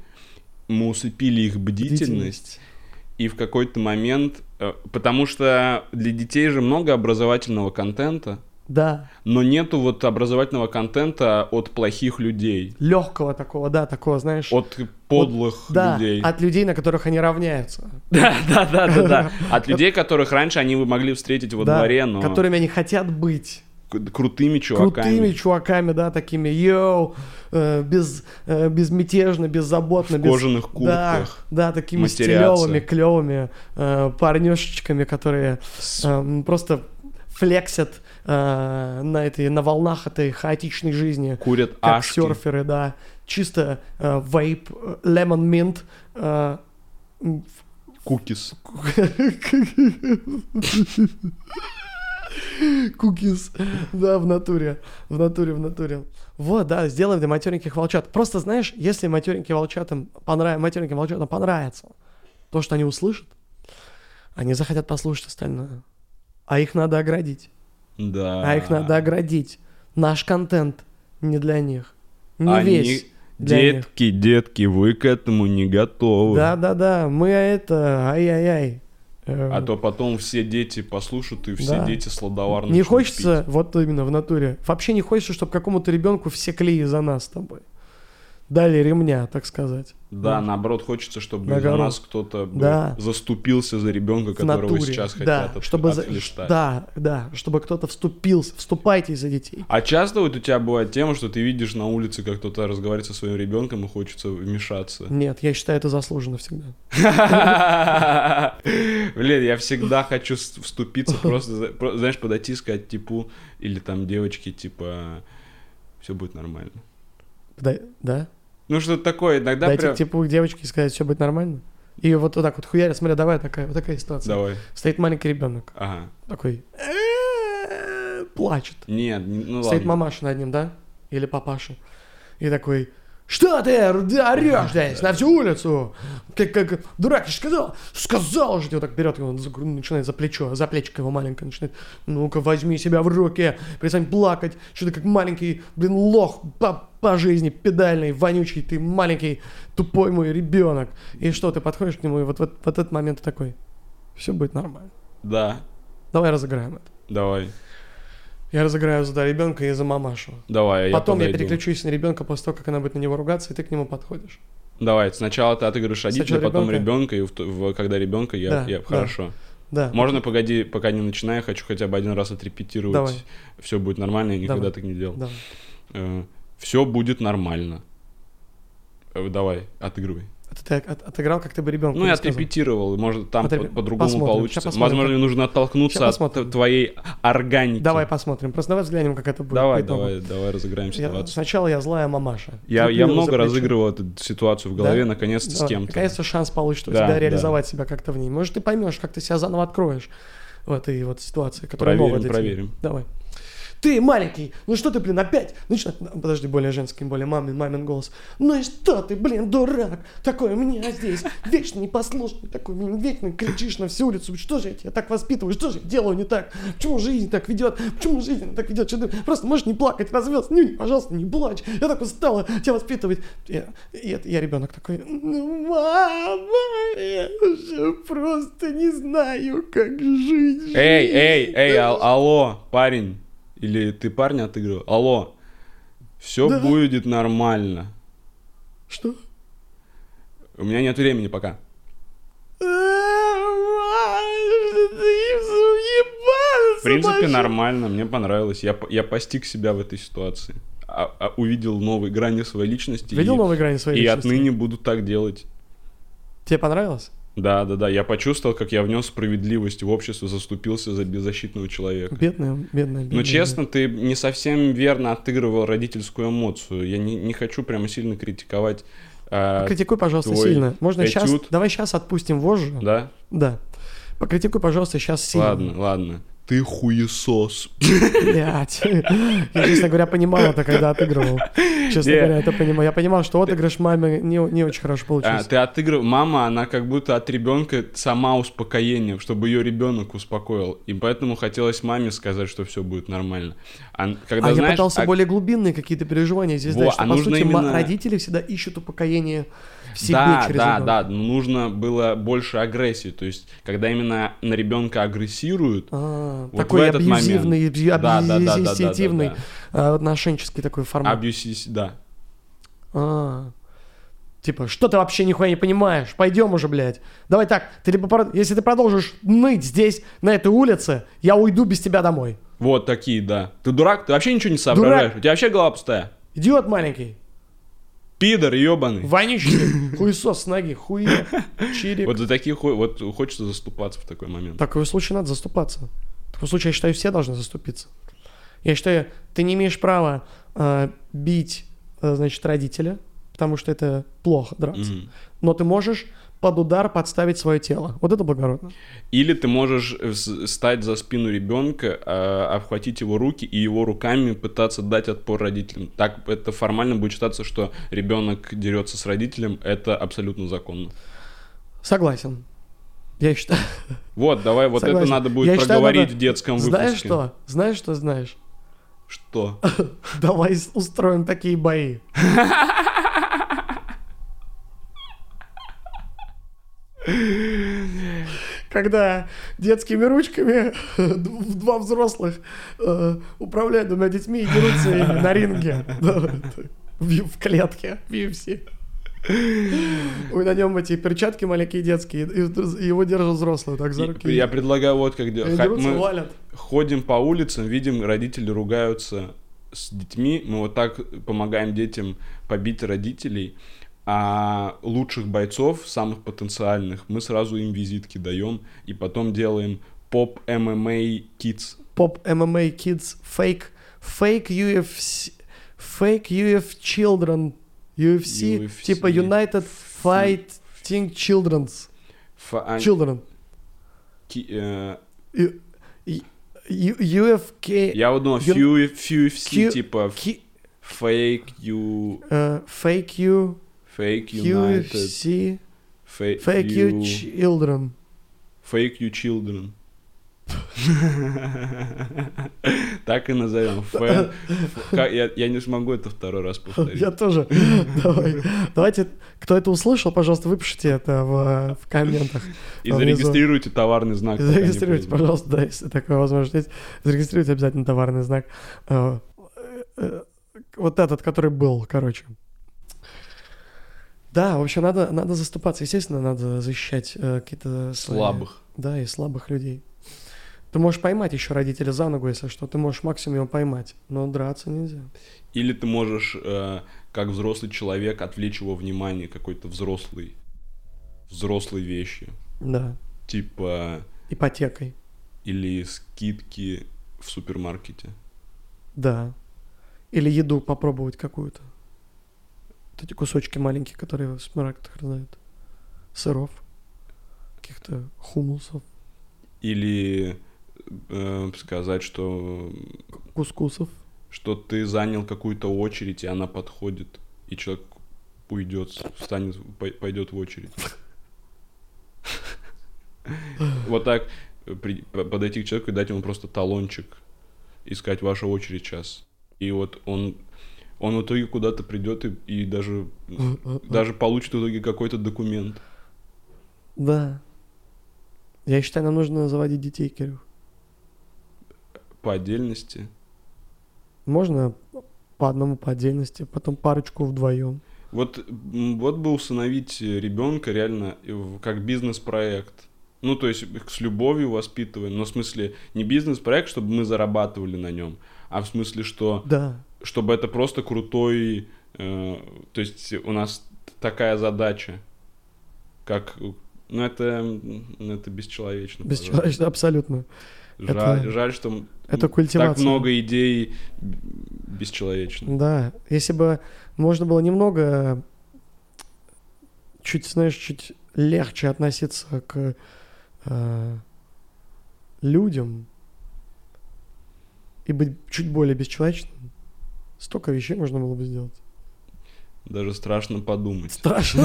мы усыпили их бдительность, и в какой-то момент, потому что для детей же много образовательного контента, Да, но нету вот образовательного контента от плохих людей, легкого такого, да, такого, знаешь. от подлых да, людей. от людей, на которых они равняются. Да, да, да, да, да. От людей, которых раньше они могли встретить во дворе, но которыми они хотят быть. Крутыми чуваками. Крутыми чуваками, да, такими, йоу, э, без, э, безмятежно, беззаботно. В без- кожаных Да, куртках. да, такими матерятся. стилевыми, клевыми э, парнешечками, которые эм, просто флексят э, на этой, на волнах этой хаотичной жизни. Курят Как ашки. серферы, да. Чисто э, вейп, э, лемон минт. э, Кукис. Кукис. Да, в натуре. В натуре, в натуре. Вот, да, сделаем для матереньких волчат. Просто, знаешь, если матереньким волчатам понравится, матереньким волчатам понравится то, что они услышат, они захотят послушать остальное. А их надо оградить. Да. А их надо оградить. Наш контент не для них. Не Они- весь. для них. Детки, детки, вы к этому не готовы. Да-да-да, мы это, ай-яй-яй. Э, А то потом все дети послушают, и все Да. дети сладоварно Не хочется, вот именно в натуре, вообще не хочется, чтобы какому-то ребенку все клеи за нас с тобой. Дали ремня, так сказать. Да, наоборот, хочется, чтобы за Наоборот. нас кто-то бы Да. заступился за ребенка, которого натуре. сейчас хотят да, от- чтобы за- отхлестать. Да, да, чтобы кто-то вступился. Вступайте за детей. А часто вот у тебя бывает тема, что ты видишь на улице, как кто-то разговаривает со своим ребенком, и хочется вмешаться. Нет, я считаю, это заслуженно всегда. Блин, я всегда хочу вступиться, просто, за- про- знаешь, подойти и сказать, типу, или там девочке, типа, все будет нормально. Да? Ну, что-то такое, иногда Дайте прям... типу к девочке и сказать, все будет нормально. И вот, вот так вот хуяря, смотри, давай такая, вот такая ситуация. Давай. Стоит маленький ребенок, Ага. такой плачет. Нет, не- ну Стоит ладно. мамаша над ним, да? Или папаша. И такой, Что ты орешь здесь на всю улицу? Как, как дурак, я же сказал, сказал же, его так берет, его за- начинает за плечо, за плечико его маленькое начинает, ну-ка возьми себя в руки, перестань плакать, что ты как маленький, блин, лох по, по жизни, педальный, вонючий, ты маленький, тупой мой ребенок. И что, ты подходишь к нему, и вот, вот, вот этот момент такой, все будет нормально. Да, Давай разыграем это. давай. Я разыграю за ребенка и за мамашу. Давай, а я Потом я переключусь на ребенка после того, как она будет на него ругаться, и ты к нему подходишь. Давай, сначала ты отыгрываешь родителя, потом ребенка, и в в- когда ребенка я, Да, я- да. хорошо. Да. Можно, погоди, пока не начинаю, хочу хотя бы один раз отрепетировать. Давай. Все будет нормально, я никогда Давай. так не делал. Давай. Все будет нормально. Э, Давай, отыгрывай. Это ты от- отыграл, как ты бы ребенку Ну, я отрепетировал, может, там Отреп- по- по-другому посмотрим, получится. ща посмотрим. Возможно, мне нужно оттолкнуться от твоей органики. Давай посмотрим. Просто давай взглянем, как это будет. давай, по давай, давай разыграем Я- сначала я злая мамаша. Я, я много разыгрывал эту ситуацию в голове, Да? наконец-то с Давай, кем-то. Наконец-то шанс получится у Да, тебя да. реализовать себя как-то в ней. Может, ты поймешь, как ты себя заново откроешь в этой вот ситуации, которая новая Проверим, для тебя. проверим. Давай. Ты маленький, ну что ты, блин, опять? Начина... Подожди, более женский, более мамин, мамин голос. Ну и что ты, блин, дурак? Такой у меня здесь, вечно непослушный, такой, вечно кричишь на всю улицу. Что же я тебя так воспитываю? Что же я делаю не так? Почему жизнь так ведет? Почему жизнь так ведет? Что ты просто можешь не плакать, развелся? Ну, пожалуйста, не плачь. Я так устала тебя воспитывать. Я, я, я ребенок такой, ну, мама, я уже просто не знаю, как жить. Эй, эй, жизнь». эй, ал- алло, парень. Или ты парня отыгрывал? Алло. Все Да. будет нормально. Что? У меня нет времени пока. В принципе, нормально, мне понравилось. Я, я постиг себя в этой ситуации. А- а увидел новые грани своей личности. Видел и, новые грани своей И личности? отныне буду так делать. Тебе понравилось? Да, да, да. Я почувствовал, как я внес справедливость в общество, заступился за беззащитного человека. Бедная, бедная, бедная. Ну, честно, ты не совсем верно отыгрывал родительскую эмоцию. Я не, не хочу прямо сильно критиковать. а, Критикуй, пожалуйста, сильно. Можно этюд. сейчас... Давай сейчас отпустим вожжу. да? Да. Покритикуй, пожалуйста, сейчас сильно. Ладно, ладно. Ты хуесос. Блять. Я, честно говоря, понимал это, когда отыгрывал. Честно Не. говоря, это понимал. Я понимал, что отыгрыш маме не, не очень хорошо А, получился. ты отыгрывал. Мама, она как будто от ребенка сама успокоение, чтобы ее ребенок успокоил. И поэтому хотелось маме сказать, что все будет нормально. А, когда, а я знаешь, пытался а- более глубинные какие-то переживания здесь Во, дать, что, а по нужно сути, именно- родители всегда ищут упокоение себе да, через да, ребенка. да, но нужно было больше агрессии. То есть, когда именно на ребенка агрессируют, А, Вот такой в этот абьюзивный, момент. абью- Да, да, да, да, да, да, абьюзивный, да. отношенческий такой формат. абьюсис, да. А, Типа, что ты вообще нихуя не понимаешь? Пойдем уже, блядь. Давай так, ты либо если ты продолжишь ныть здесь, на этой улице, я уйду без тебя домой. Вот такие, да. Ты дурак? Ты вообще ничего не соображаешь? У тебя вообще голова пустая? Идиот маленький. Пидор ебаный. Вонючий. Хуесос с ноги. Хуя. Чирик. Вот за таких ху- вот хочется заступаться в такой момент. В такой случае надо заступаться. В таком случае, я считаю, все должны заступиться. Я считаю, ты не имеешь права э, бить, э, значит, родителя, потому что это плохо драться. Мгм. Но ты можешь под удар подставить свое тело. Вот это благородно. Или ты можешь э, стать за спину ребенка, а, обхватить его руки и его руками пытаться дать отпор родителям. Так это формально будет считаться, что ребенок дерется с родителем, это абсолютно законно. Согласен. Я считаю. Вот, давай, вот Согласен. это надо будет Я считаю, проговорить надо- в детском выпуске. Знаешь что? Знаешь что знаешь? Что? Давай устроим такие бои. Когда детскими ручками два взрослых э, управляют двумя детьми и дерутся на ринге. В клетке в UFC. Ой, на нем эти перчатки маленькие детские, и его держат взрослые так за руки. Я предлагаю вот как делать. Мы валят. ходим по улицам, видим, родители ругаются с детьми, мы вот так помогаем детям побить родителей, а лучших бойцов, самых потенциальных, мы сразу им визитки даем, и потом делаем поп ММА Kids. Поп MMA Kids Fake Fake UFC Fake UF Children UFC, UFC. типа United Fighting Children's Фа- а- Children ки- э, Ю- UFK Я вот думал, фью- UFC, Q- типа Ки- Fake you... Э, fake you, Fake United. QFC, Fake, fake you children. Fake you children. Так и назовем. Фэ- ф- ка- Я, я не смогу это второй раз повторить. Я тоже. Давай. Давайте, кто это услышал, пожалуйста, выпишите это в, в комментах. И внизу. зарегистрируйте товарный знак. Зарегистрируйте, пожалуйста, да, если такая возможность есть. Зарегистрируйте обязательно товарный знак. Э, э, Вот этот, который был, короче. Да, в общем, надо, надо заступаться. Естественно, надо защищать э, какие-то свои- Слабых. Да, и слабых людей. Ты можешь поймать еще родителя за ногу, если что. Ты можешь максимум его поймать, но драться нельзя. Или ты можешь, э, как взрослый человек, отвлечь его внимание какой-то взрослой, взрослой вещи. Да, Типа, ипотекой. или скидки в супермаркете. Да. Или еду попробовать какую-то. Вот эти кусочки маленькие, которые в супермаркетах раздают. Сыров. Каких-то хумусов. Или э, сказать, что, Кускусов. что ты занял какую-то очередь, и она подходит, и человек уйдет, встанет, пой- пойдет в очередь. Вот так э, подойти к человеку и дать ему просто талончик, и сказать, ваша очередь сейчас. И вот он, он в итоге куда-то придет и, и даже, даже получит в итоге какой-то документ. Да. Я считаю, нам нужно заводить детей, Кирюх. По отдельности. Можно по одному по отдельности, потом парочку вдвоем. Вот, вот бы усыновить ребенка реально как бизнес-проект. Ну, то есть с любовью воспитываем, но в смысле не бизнес-проект, чтобы мы зарабатывали на нем, а в смысле, что Да. Чтобы это просто крутой, э, то есть у нас такая задача, как, ну это, это бесчеловечно. Бесчеловечно, абсолютно. Жаль, это- жаль, что это так культивация. много идей бесчеловечно. Да, если бы можно было немного, чуть, знаешь, чуть легче относиться к э, людям и быть чуть более бесчеловечным, столько вещей можно было бы сделать. Даже страшно подумать. Страшно.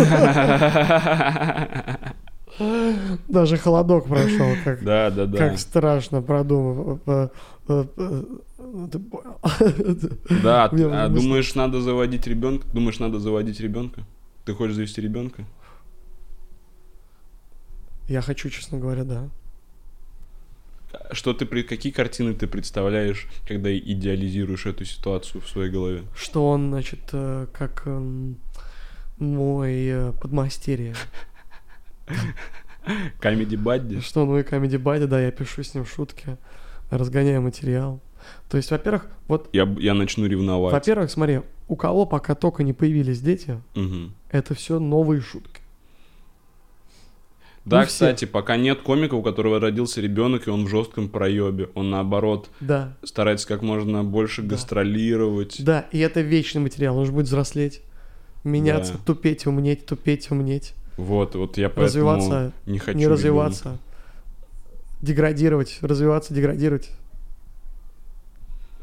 Даже холодок прошел, как, Да, да, да. как страшно продумав. Э, э, э? Да, а думаешь, надо заводить ребенка? Думаешь, надо заводить ребенка? Ты хочешь завести ребенка? Я хочу, честно говоря, да. Что ты какие картины ты представляешь, когда идеализируешь эту ситуацию в своей голове? Что он, значит, э, как эм, мой э, подмастерье. Камеди Бадди? Что он мой комедий бадди, да, я пишу с ним шутки, разгоняю материал. То есть, во-первых, вот, Я, я начну ревновать. во-первых, смотри, у кого пока только не появились дети, Мгм. это все новые шутки. Да, Ну, все. кстати, пока нет комика, у которого родился ребенок, и он в жестком проебе. Он наоборот Да, старается как можно больше Да. гастролировать. да, и это вечный материал, он же будет взрослеть, меняться, Да. тупеть, умнеть, тупеть, умнеть, Вот, вот я поэтому развиваться, не хочу не ребенка. развиваться, деградировать, развиваться, деградировать,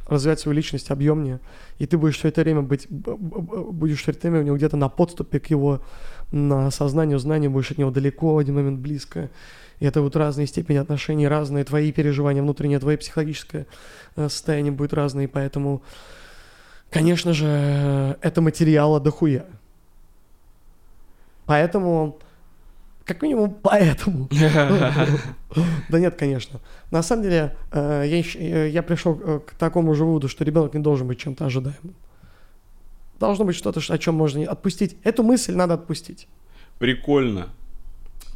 развивать свою личность объемнее, и ты будешь все это время быть, будешь все это время у него где-то на подступе к его на осознанию, знанию, будешь от него далеко, в один момент близко. И это будут разные степени отношений, разные твои переживания внутренние, твое психологическое э, состояние будет разное, и поэтому, конечно же, это материала дохуя. Поэтому, как минимум, поэтому. Да нет, конечно. На самом деле, э, э, я пришел к такому же выводу, что ребенок не должен быть чем-то ожидаемым. Должно быть что-то, о чем можно отпустить. Эту мысль надо отпустить. Прикольно.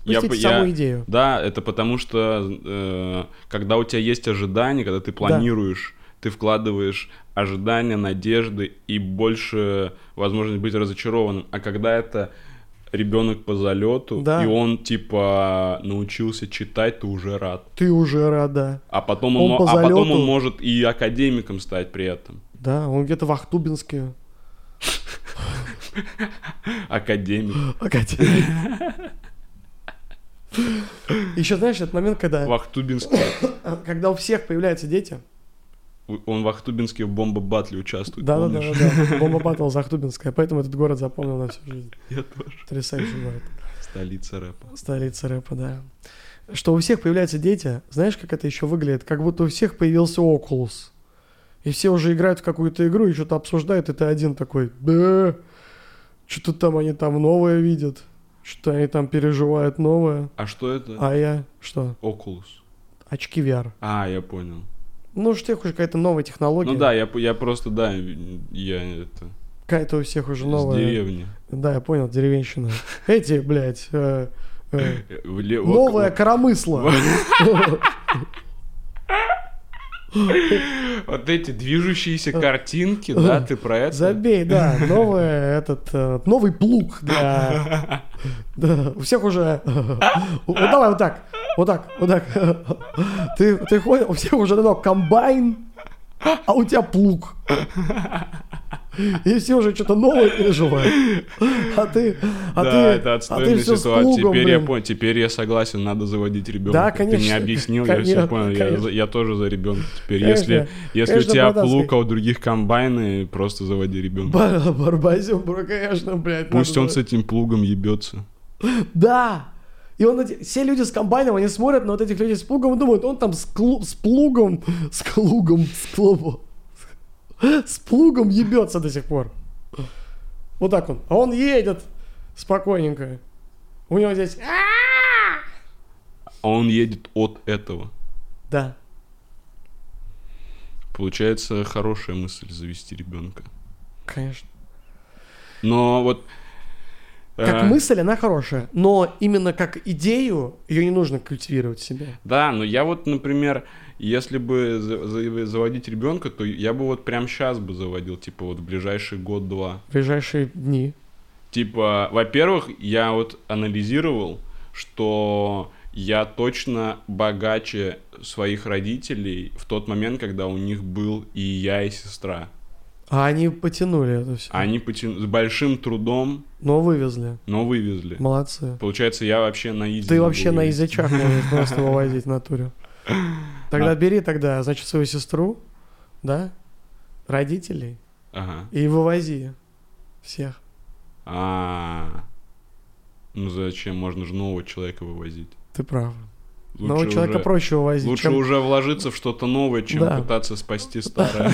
Я Отпустить я- саму идею. Да, это потому что э, когда у тебя есть ожидания, когда ты планируешь, ты вкладываешь ожидания, надежды и больше возможность быть разочарованным. А когда это ребенок по залету, Да. и он типа научился читать, ты уже рад. Ты уже рада. А потом он, Он по а потом залету- он может и академиком стать при этом. Да, он где-то в Ахтубинске. Академик. Академик. Еще знаешь, этот момент, когда, В Ахтубинске. когда у всех появляются дети, Он в Ахтубинске в бомба-батле участвует, Да, да, да, да. Бомба Баттл Захтубинская, поэтому этот город запомнил на всю жизнь. Я тоже. Потрясающий город. Столица рэпа. Столица рэпа, да. Что у всех появляются дети, знаешь, как это еще выглядит? Как будто у всех появился Oculus. И все уже играют в какую-то игру и что-то обсуждают, и ты один такой, да, что-то там они там новое видят, что они там переживают новое. А что это? А я что? Oculus. Очки VR. А, я понял. Ну, уж у всех уже какая-то новая технология. Ну да, я, я просто, да, я это, Какая-то у всех уже новая. деревни. Да, я понял, деревенщина. Эти, блядь, э, э, новое коромысло. Вот эти движущиеся картинки, да, ты про это? Забей, да, новый этот, э, новый плуг. Да, у всех уже... Вот давай вот так, вот так, вот так. Ты, ты понял, у всех уже давно комбайн, а у тебя плуг. И все уже что-то новое переживают. А ты, а да, ты, это а отстойная ты все с ситуация. плугом, теперь я понял, теперь я согласен, надо заводить ребенка. Да, Ты мне конечно, объяснил, я все конечно, понял. Я, конечно. я тоже за ребенка теперь. Конечно, если если конечно, у тебя братан, плуг, а у других комбайны, просто заводи ребенка. Бар- Барбазин, бро, конечно, блядь. Пусть он с этим плугом ебется. Да! И он, все люди с комбайном, они смотрят на вот этих людей с плугом и думают, он там с, клу- с плугом, с клугом, с клубом, с плугом ебется до сих пор. Вот так он. А он едет спокойненько. У него здесь... «А!» А он едет от этого. Да. Получается, хорошая мысль завести ребенка. Конечно. Но вот... Как э, мысль, она хорошая, но именно как идею ее не нужно культивировать в себе. Да, но я вот, например, если бы за- за- заводить ребенка, то я бы вот прям сейчас бы заводил, типа вот в ближайший год-два. В ближайшие дни. Типа, во-первых, я вот анализировал, что я точно богаче своих родителей в тот момент, когда у них был и я, и сестра. А они потянули это все. Они потя- с большим трудом, Но вывезли. но вывезли. Молодцы. Получается, я вообще на изи. Ты вообще на язычах можешь просто вывозить в натуре. Тогда А. бери тогда, значит, свою сестру, да, родителей, Ага. и вывози всех. А. Ну зачем? Можно же нового человека вывозить. Ты прав. Лучше Нового человека уже- проще вывозить, Лучше чем уже вложиться в что-то новое, чем Да. пытаться спасти старое.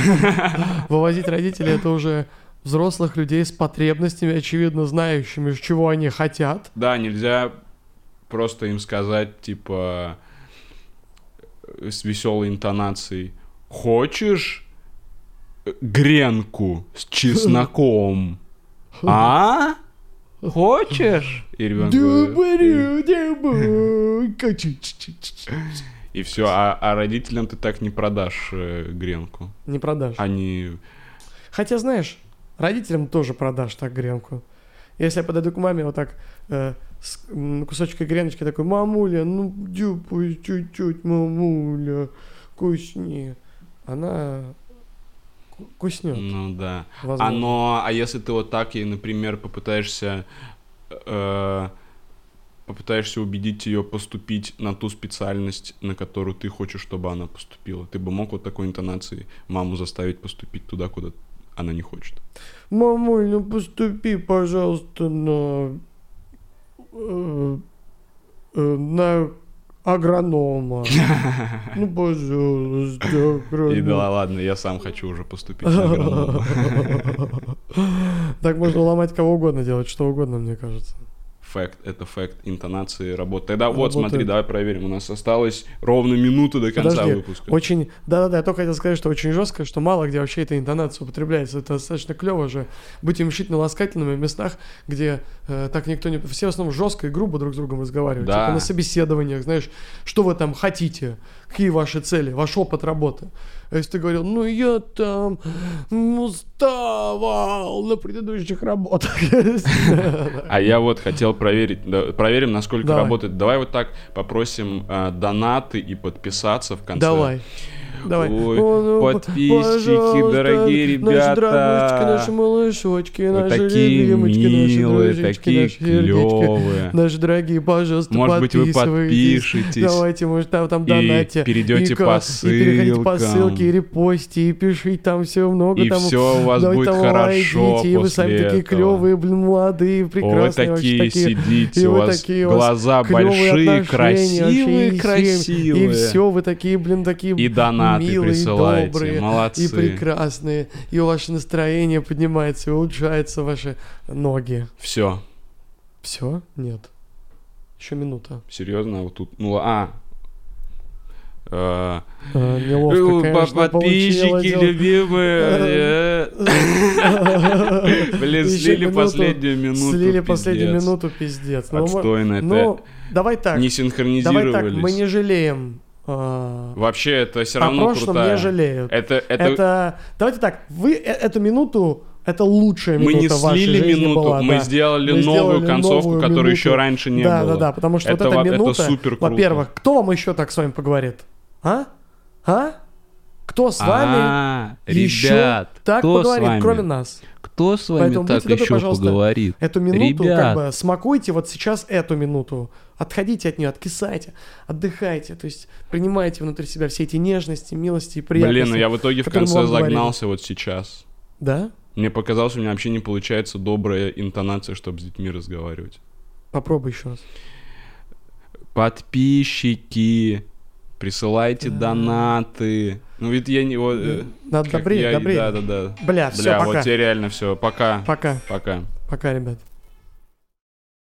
вывозить родителей. Это уже взрослых людей с потребностями, очевидно знающими, чего они хотят. Да, нельзя просто им сказать, типа, с веселой интонацией, хочешь гренку с чесноком? А? Хочешь? И ребенок говорит. И все, а, а родителям ты так не продашь э, гренку. Не продашь. Они... Хотя, знаешь, родителям тоже продашь так гренку. Если я подойду к маме вот так э, с м, кусочком греночки, такой, мамуля, ну дюпай чуть-чуть, мамуля, кусни. Она ку- куснет, Ну да. возможно. А, но, а если ты вот так ей, например, попытаешься э, попытаешься убедить ее поступить на ту специальность, на которую ты хочешь, чтобы она поступила, ты бы мог вот такой интонацией маму заставить поступить туда, куда она не хочет. Мамуль, ну поступи, пожалуйста, на... э, э, на агронома. Ну, пожалуйста, И да агроном. ладно, я сам хочу уже поступить на агронома. Так можно ломать кого угодно, делать что угодно, мне кажется. Факт, это факт интонации работы. Тогда вот, Работает. смотри, давай проверим. У нас осталось ровно минута до конца Подожди, выпуска. Очень, да-да-да, я только хотел сказать, что очень жестко, что мало где вообще эта интонация употребляется. Это достаточно клево же быть уменьшительно-ласкательными в местах, где э, так никто не... Все в основном жестко и грубо друг с другом разговаривают. Да. Типа на собеседованиях, знаешь, что вы там хотите, какие ваши цели, ваш опыт работы. А если ты говорил, ну я там уставал на предыдущих работах. А я вот хотел проверить, проверим, насколько работает. Давай вот так попросим э, донаты и подписаться в конце. Давай. Давай. Ой, ну, п- подписчики, дорогие Наши ребята. драгушечки, наши малышочки, Вы наши такие любимочки, наши милые, дружечки, такие наши клевые. Наши дорогие, пожалуйста, Может быть, вы подписывайтесь. подпишетесь. Давайте, может, там, там донате. перейдете и, по И переходите по ссылкам. ссылке, и репостите, и пишите там все много. И там, все у вас давайте будет там хорошо лайките, и вы сами после такие этого. клевые, блин, молодые, О, вы прекрасные, вообще такие такие. сидите, и у вы вас такие, глаза большие, красивые, вообще, красивые. И все, вы такие, блин, такие И донаты милые, присылаете, добрые, молодцы. и прекрасные. И ваше настроение поднимается, и улучшаются ваши ноги. Все, Все? Нет. Еще минута. серьезно, вот тут, ну, а, неловко, конечно, подписчики, любимые, блин, слили последнюю минуту, Слили последнюю минуту, пиздец. Ну, Отстойно, это Ну, давай так. не Давай так, синхронизировались. мы не жалеем. А, Вообще, это все равно прошлом крутая. не жалеют. Это, это, Это... Давайте так, вы э- эту минуту, это лучшая мы минута не в вашей слили минуту, была, мы да. сделали Мы новую сделали концовку, новую которую минуту. еще раньше не да, было. Да, да, потому что Это вот во- эта это минута, супер круто. во-первых, кто вам еще так с вами поговорит? А? А? Кто с вами А, еще ребят, так кто с поговорит, вами? кроме нас? Кто с вами Поэтому так добры, еще пожалуйста, поговорит? Эту минуту, Ребят. как бы, смакуйте вот сейчас эту минуту. Отходите от нее, откисайте, отдыхайте. То есть принимайте внутри себя все эти нежности, милости и приятности. Блин, ну я в итоге в конце вам говорили. загнался вот сейчас. Да? Мне показалось, у меня вообще не получается добрая интонация, чтобы с детьми разговаривать. Попробуй еще раз. Подписчики, присылайте донаты. Ну ведь я не... вот, э, Надо как добрее, я- добрее. Да, да, да. Бля, все, Бля, пока. вот тебе реально все. Пока. Пока. Пока. Пока, ребят.